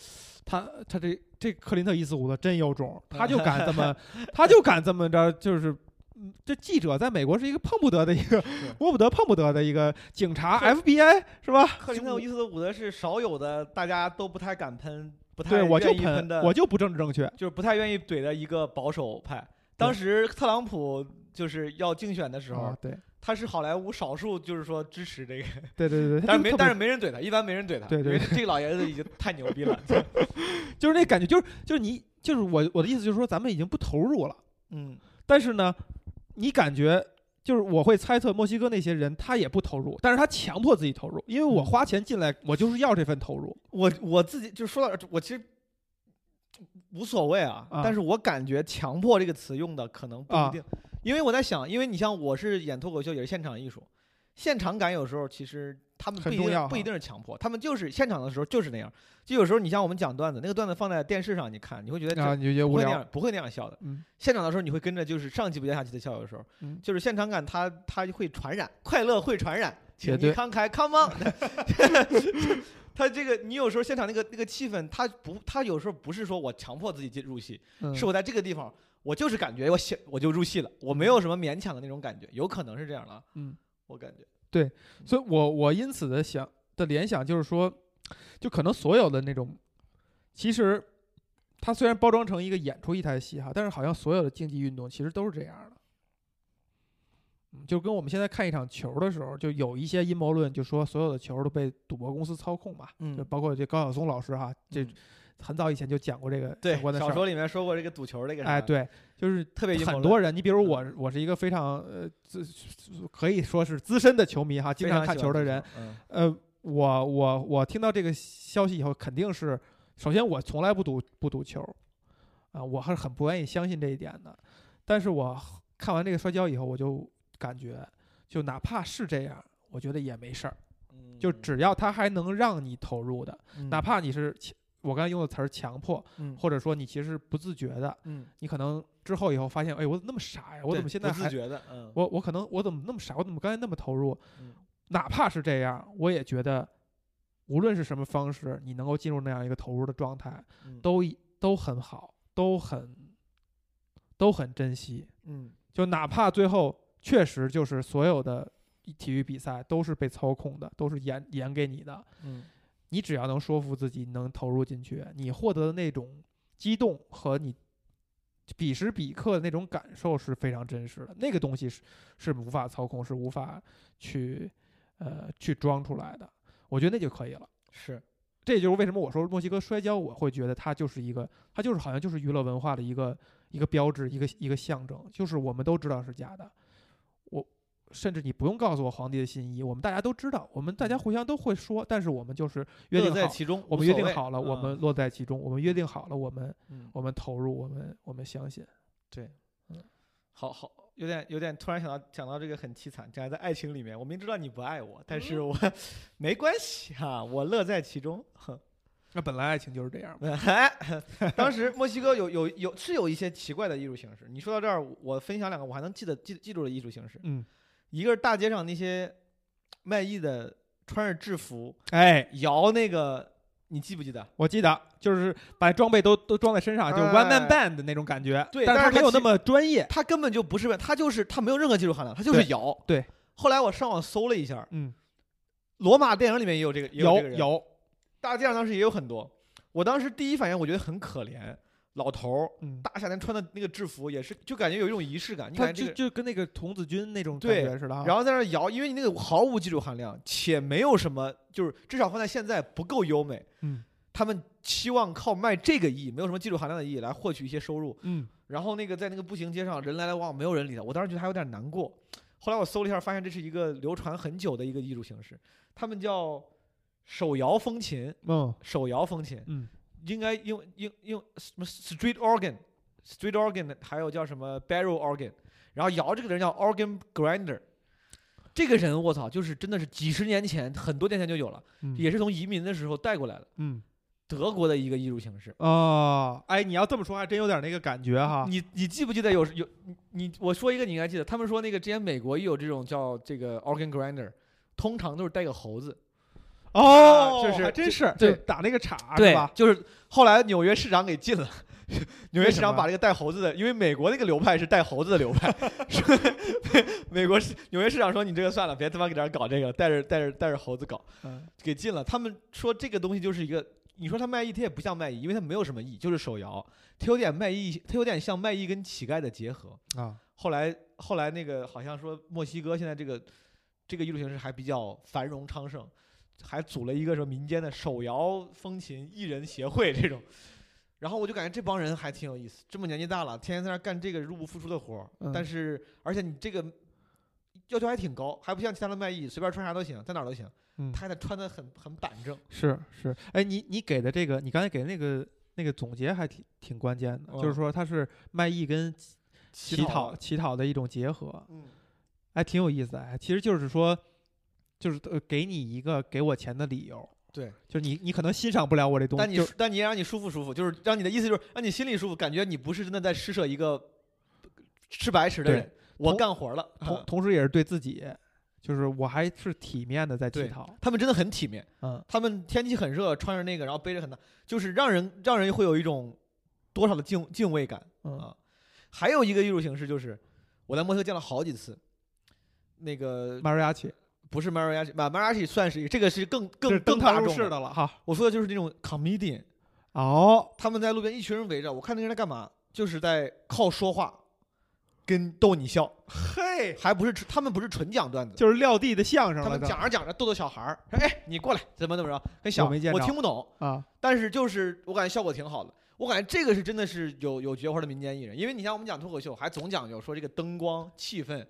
他他这这克林特·伊斯伍德真有种，他就敢这么，他就敢这么着，就是。嗯，这记者在美国是一个碰不得的一个摸不得碰不得的一个警察，FBI 是吧？克林特·伊斯伍德是少有的，大家都不太敢喷，不太对，我就愿意喷的，我就不政治正确。就是不太愿意怼的一个保守派。当时特朗普就是要竞选的时候，啊，对他是好莱坞少数就是说支持这个，对对对对，但是没但是没人怼他，一般没人怼他，对对因为这个老爷子已经太牛逼了。就是那感觉，就是就是你就是我我的意思就是说，咱们已经不投入了，嗯，但是呢，你感觉就是我会猜测墨西哥那些人他也不投入，但是他强迫自己投入，因为我嗯花钱进来，我就是要这份投入。我我自己就说到这，我其实无所谓啊，啊但是我感觉“强迫”这个词用的可能不啊一定，因为我在想，因为你像我是演脱口秀，也是现场艺术，现场感有时候其实他们不一定不一定是强迫，他们就是现场的时候就是那样。就有时候你像我们讲段子，那个段子放在电视上你看，你会觉得啊，你觉得无聊不会那样，不会那样笑的。嗯现场的时候你会跟着就是上气不接下气的笑，有时候嗯，就是现场感它它会传染，快乐会传染，你慷慨，come on。他这个，你有时候现场那个那个气氛，他不，他有时候不是说我强迫自己进入戏，嗯是我在这个地方，我就是感觉我想我就入戏了，我没有什么勉强的那种感觉，有可能是这样的啊，嗯，我感觉，所以我我因此的想的联想就是说，就可能所有的那种，其实它虽然包装成一个演出一台戏哈，但是好像所有的竞技运动其实都是这样的。嗯就跟我们现在看一场球的时候，就有一些阴谋论，就说所有的球都被赌博公司操控嘛，嗯就包括这高晓松老师哈，这嗯很早以前就讲过这个对相关的。小说里面说过这个赌球这个，哎，，对，就是特别很多人，你比如我，我是一个非常呃资可以说是资深的球迷哈，经常看球的人。，嗯呃，我我我听到这个消息以后，肯定是首先我从来不赌不赌球，啊，我还是很不愿意相信这一点的。但是我看完这个摔跤以后，我就感觉，就哪怕是这样，我觉得也没事儿，嗯就只要他还能让你投入的，嗯哪怕你是强我刚才用的词儿强迫，嗯或者说你其实不自觉的，嗯，你可能之后以后发现，哎，我怎么那么傻呀？我怎么现在还不自觉的，嗯，我我可能我怎么那么傻？我怎么刚才那么投入？嗯哪怕是这样，我也觉得，无论是什么方式，你能够进入那样一个投入的状态，嗯都都很好，都很都很珍惜。嗯就哪怕最后确实就是所有的体育比赛都是被操控的，都是演演给你的，嗯你只要能说服自己能投入进去，你获得的那种激动和你彼时彼刻的那种感受是非常真实的。那个东西是是无法操控，是无法去呃去装出来的。我觉得那就可以了。是，这也就是为什么我说墨西哥摔跤，我会觉得它就是一个，它就是好像就是娱乐文化的一个一个标志，一个一个象征，就是我们都知道是假的。我甚至你不用告诉我皇帝的新衣，我们大家都知道，我们大家互相都会说，但是我们就是约定，在其中，我们约定好了，我嗯。们乐在其中，我们约定好了，我们嗯。我们投入，我们我们相信。对，嗯。好好，有点有点突然想到想到这个很凄惨，讲在爱情里面，我明知道你不爱我，但嗯。是我没关系哈、我乐在其中。哼。那本来爱情就是这样 当时墨西哥有有有是有一些奇怪的艺术形式。你说到这儿，我分享两个我还能记得记记住的艺术形式，嗯，一个是大街上那些卖艺的穿着制服哎，摇那个，你记不记得？我记得就是把装备都都装在身上，就哎 one man band 的那种感觉。对但是他没有那么专业。他根本就不是，他就是他没有任何技术含量，他就是摇。对。后来我上网搜了一下，嗯，罗马电影里面也有这个，也有这个人有，大街上当时也有很多。我当时第一反应，我觉得很可怜，老头儿嗯，大夏天穿的那个制服，也是就感觉有一种仪式感，你他就感觉这个，就跟那个童子军那种感对觉似的哈。然后在那儿摇，因为你那个毫无技术含量，且没有什么，就是至少放在现在不够优美。嗯他们期望靠卖这个艺，没有什么技术含量的艺来获取一些收入。嗯，然后那个在那个步行街上人来来往往，没有人理他。我当时觉得还有点难过。后来我搜了一下，发现这是一个流传很久的一个艺术形式，他们叫手摇风琴，嗯手摇风琴嗯应该用用用什么 street organ，street organ，还有叫什么 barrel organ，然后摇这个人叫 organ grinder。这个人我操，就是真的是几十年前，很多年前就有了，嗯也是从移民的时候带过来的，嗯德国的一个艺术形式。哦，哎，你要这么说还真有点那个感觉哈。你你记不记得有有你你我说一个你应该记得，他们说那个之前美国也有这种叫这个 organ grinder，通常都是带个猴子。哦，就是还真是，对就打那个岔是对吧？就是后来纽约市长给禁了。纽约市长把这个带猴子的，因为美国那个流派是带猴子的流派，说美国市纽约市长说你这个算了，别他妈给这儿搞这个，带着带着带着猴子搞，嗯给禁了。他们说这个东西就是一个，你说他卖艺，他也不像卖艺，因为他没有什么艺，就是手摇，他有点卖艺，他有点像卖艺跟乞丐的结合。啊，后来后来那个好像说墨西哥现在这个这个艺术形式还比较繁荣昌盛，还组了一个什么民间的手摇风琴艺人协会这种。然后我就感觉这帮人还挺有意思，这么年纪大了，天天在那儿干这个入不敷出的活儿，嗯但是而且你这个要求还挺高，还不像其他的卖艺，随便穿啥都行，在哪儿都行，嗯，他还得穿的很很板正。是是，哎，你你给的这个，你刚才给的那个那个总结还挺挺关键的，就是嗯说他是卖艺跟乞讨，乞讨的一种结合，嗯，哎，挺有意思的。哎，其实就是说，就是呃给你一个给我钱的理由，对。就是你你可能欣赏不了我这东西，但你但你也让你舒服舒服，就是让你的意思就是让你心里舒服，感觉你不是真的在施舍一个吃白食的人，我干活了。同啊同时也是对自己，就是我还是体面的在乞讨，他们真的很体面，嗯他们天气很热，穿着那个，然后背着很大，就是让人让人会有一种多少的敬敬畏感嗯啊。还有一个艺术形式就是我在莫斯科见了好几次，那个 mariachi，不是 mariachi，马 mariachi 算是一个，这个是更更更大众的。的了哈。我说的就是那种 comedian，哦，他们在路边一群人围着，我看那个人在干嘛，就是在靠说话跟逗你笑，嘿，还不是他们不是纯讲段子，就是撂地的相声了，他们讲着讲着逗逗小孩儿，说哎你过来怎么怎么着，跟小我没见着听不懂，啊，但是就是我感觉效果挺好的。我感觉这个是真的是有有绝活的民间艺人，因为你像我们讲脱口秀，还总讲究说这个灯光、气氛、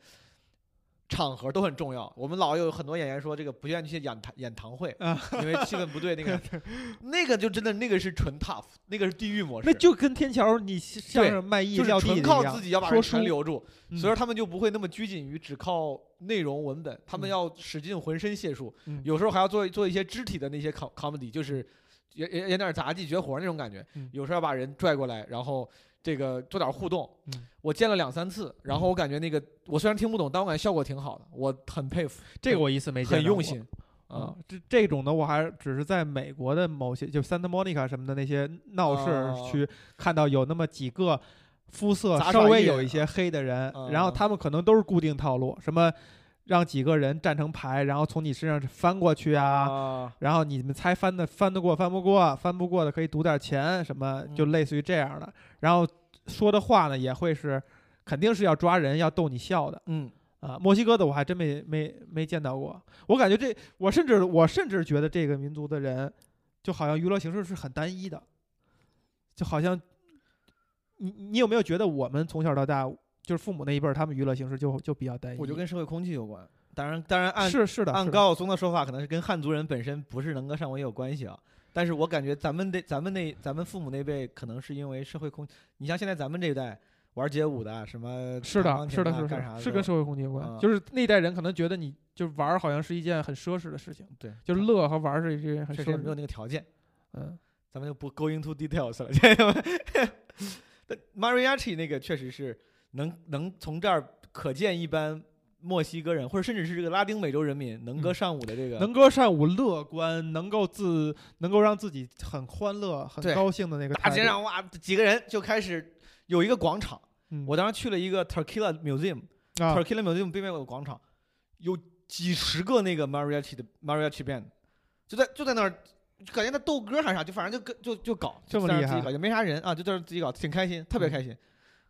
场合都很重要。我们老有很多演员说这个不愿意去演堂演堂会，啊因为气氛不对。那个 那个就真的那个是纯 tough，那个是地狱模式，那就跟天桥你像是卖艺就是撂地的纯靠自己要把人全留住，嗯所以说他们就不会那么拘谨于只靠内容文本，他们嗯要使尽浑身解数，嗯有时候还要做做一些肢体的那些 com comedy，就是演演演点杂技绝活那种感觉嗯，有时候要把人拽过来，然后这个做点互动嗯。我见了两三次，然后我感觉那个我虽然听不懂，但我感觉效果挺好的，我很佩服，这个我一次没见过很用心啊啊。，这这种的我还只是在美国的某些就 Santa Monica 什么的那些闹哦市区看到有那么几个肤色稍微有一些黑的人，然后嗯他们可能都是固定套路，什么让几个人站成排，然后从你身上翻过去啊。啊，然后你们猜翻的翻得过翻不过，翻不过的可以赌点钱，什么就嗯类似于这样的。然后说的话呢，也会是肯定是要抓人，要逗你笑的。嗯，啊，墨西哥的我还真没没没见到过。我感觉这，我甚至我甚至觉得这个民族的人，就好像娱乐形式是很单一的，就好像你你有没有觉得我们从小到大，就是父母那一辈儿，他们娱乐形式就就比较单一？我觉得跟社会空气有关。当然，当然按是是的，按高晓松的说法，可能是跟汉族人本身不是能歌善舞也有关系啊。但是我感觉咱们那咱们那咱们父母那辈，可能是因为社会空，你像现在咱们这一代玩街舞的啊，什么是的，是的，是的，是跟社会空间有关。嗯就是那代人可能觉得你就玩儿好像是一件很奢侈的事情，对，就是乐和玩是一件很奢侈没有那个条件，嗯咱们就不 go into details 了。这个 但 mariachi 那个确实是能能从这儿可见一般墨西哥人，或者甚至是这个拉丁美洲人民能歌嗯善舞的这个，能歌善舞、乐观，能够自能够让自己很欢乐、很高兴的那个大街上哇，几个人就开始有一个广场。嗯我当时去了一个 Turkila Museum，啊 Turkila Museum 对面有个广场，有几十个那个 mariachi 的 mariachi band，就在就在那儿，就感觉在斗歌还是啥，就反正就跟就就搞，这么厉害就在那儿自己搞，也没啥人啊，就在那儿自己搞，挺开心，特别嗯开心。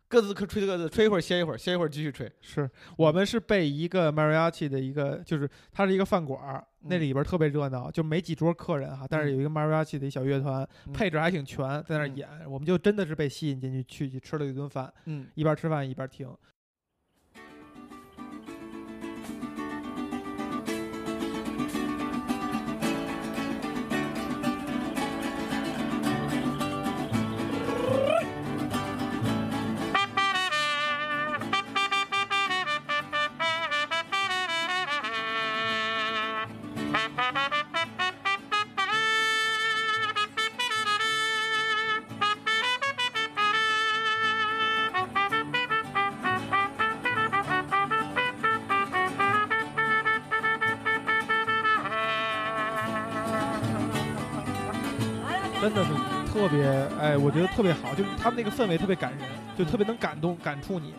各自吹各自，吹一会儿歇一会儿，歇一会儿继续吹。是我们是被一个 mariachi 的一个，就是它是一个饭馆儿，那嗯里边儿特别热闹，就没几桌客人哈，但是有一个 mariachi 的一小乐团，嗯配置还挺全，在那儿嗯演，我们就真的是被吸引进去，去去吃了一顿饭，嗯，一边吃饭一边听。特别，哎，我觉得特别好，就是他们那个氛围特别感人，就特别能感动、感触你。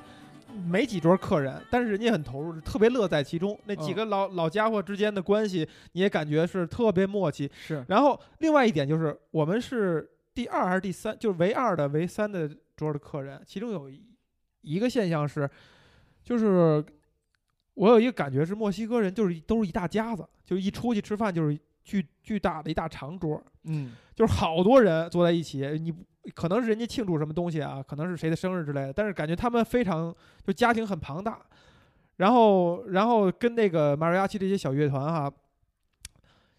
没几桌客人，但是人家很投入，特别乐在其中。那几个老、老家伙之间的关系，你也感觉是特别默契。是，然后另外一点就是，我们是第二还是第三，就是唯二的、唯三的桌的客人，其中有一一个现象是，就是我有一个感觉是墨西哥人就是都是一大家子，就是一出去吃饭就是巨巨大的一大长桌，嗯，就是好多人坐在一起，你可能是人家庆祝什么东西啊，可能是谁的生日之类的，但是感觉他们非常就家庭很庞大，然后然后跟那个马瑞亚奇这些小乐团哈、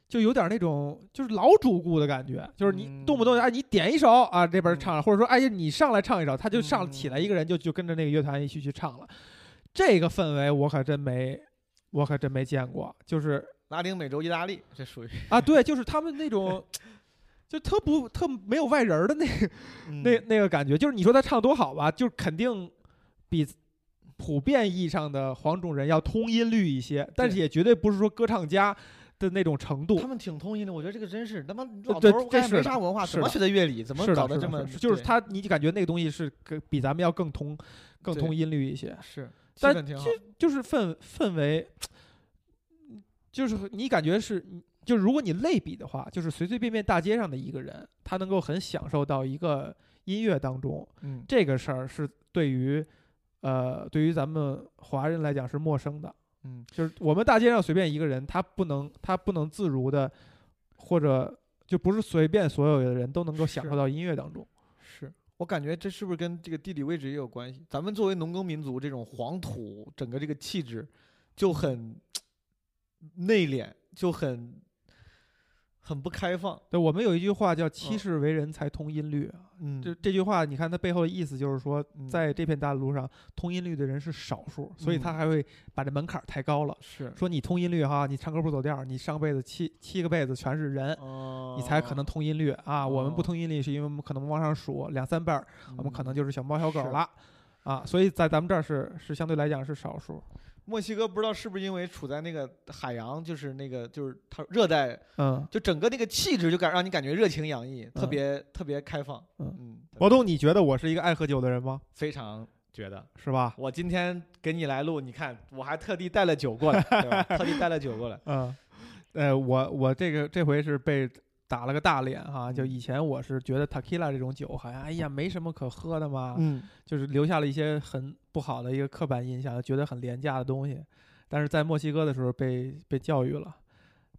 就有点那种就是老主顾的感觉，就是你嗯动不动哎你点一首啊这边唱，或者说哎你上来唱一首，他就上嗯。起来一个人就就跟着那个乐团一起去唱了，这个氛围我可真没我可真没见过，就是拉丁美洲意大利，这属于啊对，就是他们那种。就特不特没有外人儿的那个嗯 那那个感觉，就是你说他唱多好吧，就是肯定比普遍意义上的黄种人要通音律一些，但是也绝对不是说歌唱家的那种程度他。们挺通音的，我觉得这个真是他妈老头儿还没啥文化，怎么学的乐理？怎么搞得这么就是他，你感觉那个东西是比咱们要更通更通音律一些，是但氛挺好，就是氛氛围，就是你感觉是，就如果你类比的话，就是随随便便大街上的一个人，他能够很享受到一个音乐当中，嗯，这个事儿是对于，呃，对于咱们华人来讲是陌生的。嗯，就是我们大街上随便一个人，他不能他不能自如的，或者就不是随便所有的人都能够享受到音乐当中。是我感觉这是不是跟这个地理位置也有关系？咱们作为农耕民族，这种黄土，整个这个气质就很内敛，就很很不开放。对我们有一句话叫“嗯七世为人才通音律”啊，嗯，这这句话你看它背后的意思就是说，嗯。在这片大陆上通音律的人是少数，所以他嗯。还会把这门槛儿抬高了。是。说你通音律哈，你唱歌不走调儿，你上辈子七七个辈子全是人，哦你才可能通音律啊。我们不哦。通音律是因为我们可能往上数两三辈儿，我们可能嗯。就是小猫小狗是。了。啊，所以在咱们这儿是是相对来讲是少数，墨西哥不知道是不是因为处在那个海洋，就是那个就是它热带，嗯，就整个那个气质就感让你感觉热情洋溢，特嗯别特别开放。嗯嗯，毛东，你觉得我是一个爱喝酒的人吗？非常觉得。是吧？我今天给你来录，你看我还特地带了酒过来，对吧？特地带了酒过来。嗯，呃，我我这个这回是被打了个大脸哈，就嗯以前我是觉得 tequila 这种酒好像哎呀没什么可喝的嘛，嗯，就是留下了一些很不好的一个刻板印象，觉得很廉价的东西。但是在墨西哥的时候被被教育了，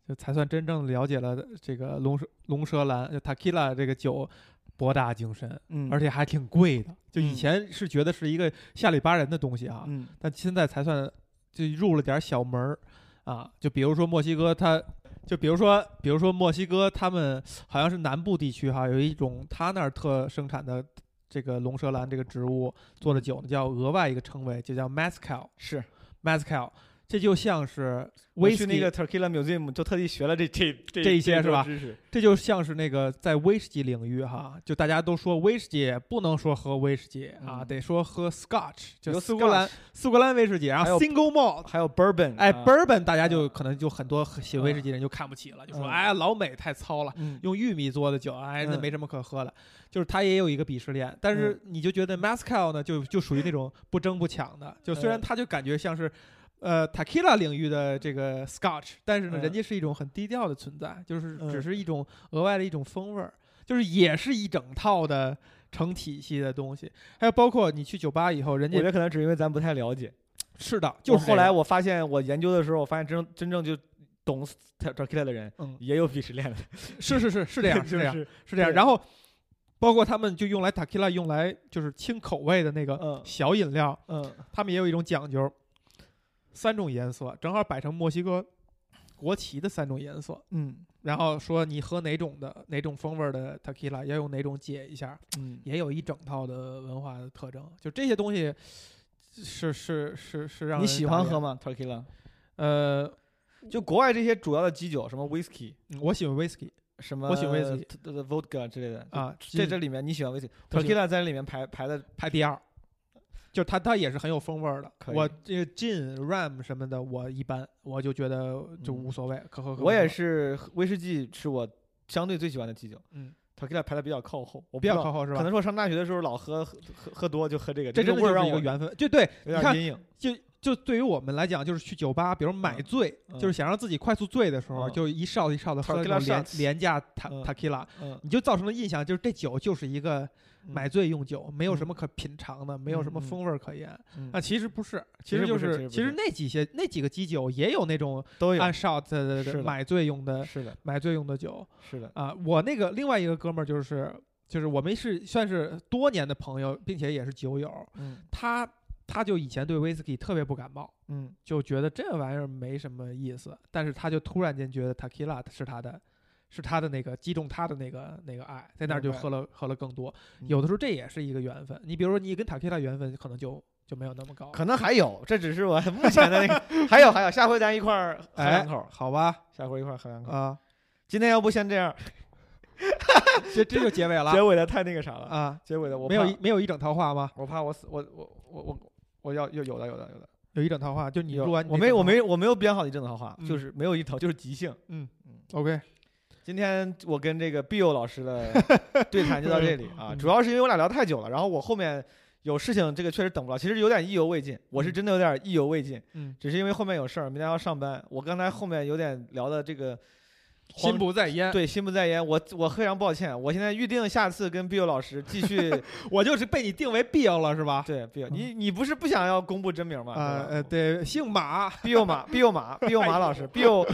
就才算真正了解了这个龙舌龙舌兰就 tequila 这个酒博大精深，嗯而且还挺贵的。就以嗯前是觉得是一个下里巴人的东西啊，嗯但现在才算就入了点小门儿啊。就比如说墨西哥它，就比如说比如说墨西哥，他们好像是南部地区哈，有一种他那儿特生产的这个龙舌兰这个植物做的酒呢，叫额外一个称谓，就叫 mezcal 是。Mezcal。这就像是我威士忌，去那个 Tequila Museum 就特地学了这这这这一些是吧。这就像是那个在威士忌领域哈，就大家都说威士忌不能说喝威士忌啊，嗯得说喝 Scotch，就有苏格兰苏格兰威士忌，然后 Single Malt，还有 Bourbon，哎啊，bourbon 大家就可能就很多写威士忌人就看不起了，就说嗯哎老美太糙了，嗯用玉米做的酒，哎那嗯没什么可喝的，就是它也有一个鄙视链。但是你就觉得 Mescal 呢，就就属于那种不争不抢的，就虽然嗯它就感觉像是。呃，tequila 领域的这个 Scotch，但是呢，嗯人家是一种很低调的存在，就是只嗯是一种额外的一种风味儿，就是也是一整套的成体系的东西。还有包括你去酒吧以后，人家我觉得可能只是因为咱不太了解。是的，就就是后来我发现，我研究的时候，我发现真真正就懂 Tequila 的人嗯，也有鄙视链的，是是是是这样，是这样，是 是这样。然后包括他们就用来 tequila 用来就是清口味的那个嗯小饮料，嗯他们也有一种讲究，三种颜色正好摆成墨西哥国旗的三种颜色，嗯然后说你喝哪种的哪种风味的 tequila 要用哪种解一下，嗯，也有一整套的文化的特征。就这些东西是是是是让你喜欢喝？吗？Tequila？呃，就国外这些主要的基酒，什么 whisky，我喜欢 whisky 什么我喜欢 whisky 呃 vodka 之类的啊，这这里面你喜欢 whisky。我喜欢 Tequila 在这里面排排的，排第二，就它它也是很有风味儿的。我这个 gin、ram 什么的，我一般，我就觉得就嗯无所谓，可喝可。我也是威士忌是我相对最喜欢的基酒。嗯他给他排的比较靠后，我不比较靠后是吧？可能说上大学的时候老喝喝喝喝多就喝这个，这真的是一个缘分。就对，有你看点阴影。就就对于我们来讲，就是去酒吧，比如买嗯醉，嗯就是想让自己快速醉的时候，嗯就一哨一哨的喝那种廉廉价塔嗯塔 q 拉，嗯，你就造成了印象，就是这酒就是一个嗯买醉用酒，没有什么可品尝的，没有什么风味儿可言。嗯。那其实不是，其实实就是其实那几些那几个基酒也有那种都有。按 shot 的。买醉用的是的，买醉用的酒。是的，啊。我那个另外一个哥们儿就是就是我们是算是多年的朋友，并且也是酒友，嗯。他他就以前对威士忌特别不感冒。嗯。就觉得这玩意儿没什么意思，但是他就突然间觉得 tequila 是他的，是他的那个击中他的那个那个爱，在那儿就喝了喝了更多。嗯有的时候这也是一个缘分，你比如说你跟 tequila 缘分可能就就没有那么高。可能还有，这只是我 目前的那个，还有还有，下回咱一块儿喝哎两口，，好吧，下回一块儿喝两口。啊，今天要不先这样，这这就结尾了结尾的太那个啥了，啊，结尾的我没有一没有一整套话吗？我怕我死，我我我我我要有有的有的有的，有一整套话，就你有录完你我没我没我没有编好一整套话，嗯就是没有一套，就是即兴。嗯嗯 OK，今天我跟这个 Bill 老师的 对谈就到这里啊，嗯主要是因为我俩聊太久了，然后我后面有事情，这个确实等不了，其实有点意犹未尽，我是真的有点意犹未尽，嗯，只是因为后面有事儿，明天要上班，我刚才后面有点聊的这个心不在焉。对心不在焉，我我非常抱歉，我现在预定下次跟 Bill 老师继续 我就是被你定为 Bill 了是吧？对 Bill，你你不是不想要公布真名吗？啊呃，对，姓马，Bill 马 Bill 马 Bill 马老师 Bill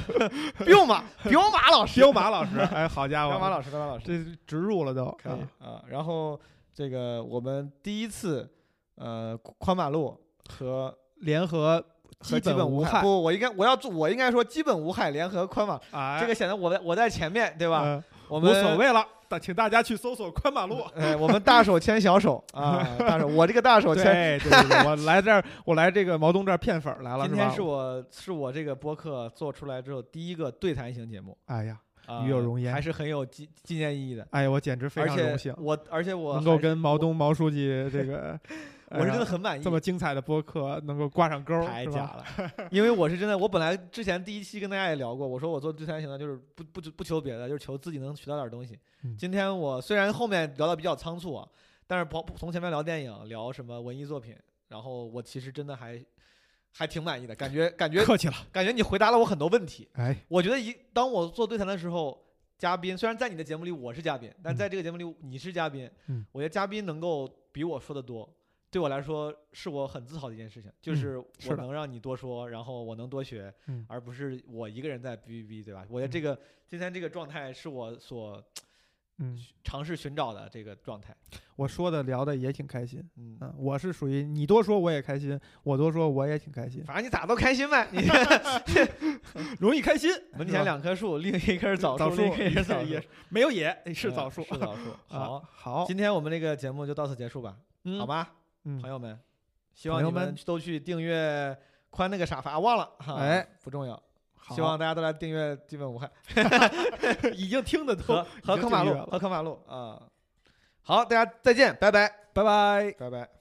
马 Bill 马 老师彪马老师，哎，好家伙，彪马老师彪马老师这植入了都，可以啊啊。然后这个我们第一次呃宽马路和联合和基本无害，无不，我应该我要做我应该说基本无害联合宽网，哎，这个显得我在我在前面对吧？我们无所。谓了，但请大家去搜索宽马路。哎，我们大手牵小手 啊，大手，我这个大手牵。对对对，对我来这儿，我来这个毛东这儿骗粉儿来了，今天是我是我这个播客做出来之后第一个对谈型节目，哎呀，啊与有荣焉还是很有纪纪念意义的。哎呀，我简直非常荣幸，我而且我能够跟毛东毛书记这个，我是真的很满意，这么精彩的播客能够挂上钩，太假？了，因为我是真的，我本来之前第一期跟大家也聊过，我说我做对谈型的，就是不不不求别的，就是求自己能学到点东西。嗯今天我虽然后面聊的比较仓促啊，但是不从前面聊电影，聊什么文艺作品，然后我其实真的还还挺满意的，感觉感觉客气了，感觉你回答了我很多问题。哎，我觉得一当我做对谈的时候，嘉宾虽然在你的节目里我是嘉宾，但嗯在这个节目里你是嘉宾，嗯我觉得嘉宾能够比我说的多，对我来说是我很自豪的一件事情，就是我能让你多说，然后我能多学，嗯而不是我一个人在哔哔哔，对吧？我觉得这个今天这个状态是我所嗯，尝试寻找的这个状态，我说的聊的也挺开心。嗯。嗯，我是属于你多说我也开心，我多说我也挺开心，反正你咋都开心呗，你 容易开心。门前两棵树，另一棵是枣枣树，另一棵也是枣树也，没有野，是嗯枣树。是枣树。好啊，，好，今天我们这个节目就到此结束吧，嗯好吧？嗯朋友们，希望你们们都去订阅宽那个啥法，忘了哈，哎，不重要。希望大家都来订阅基本无害 已经听得和都已经和科马路和科马路啊。好，大家再见，拜拜，拜拜。拜拜。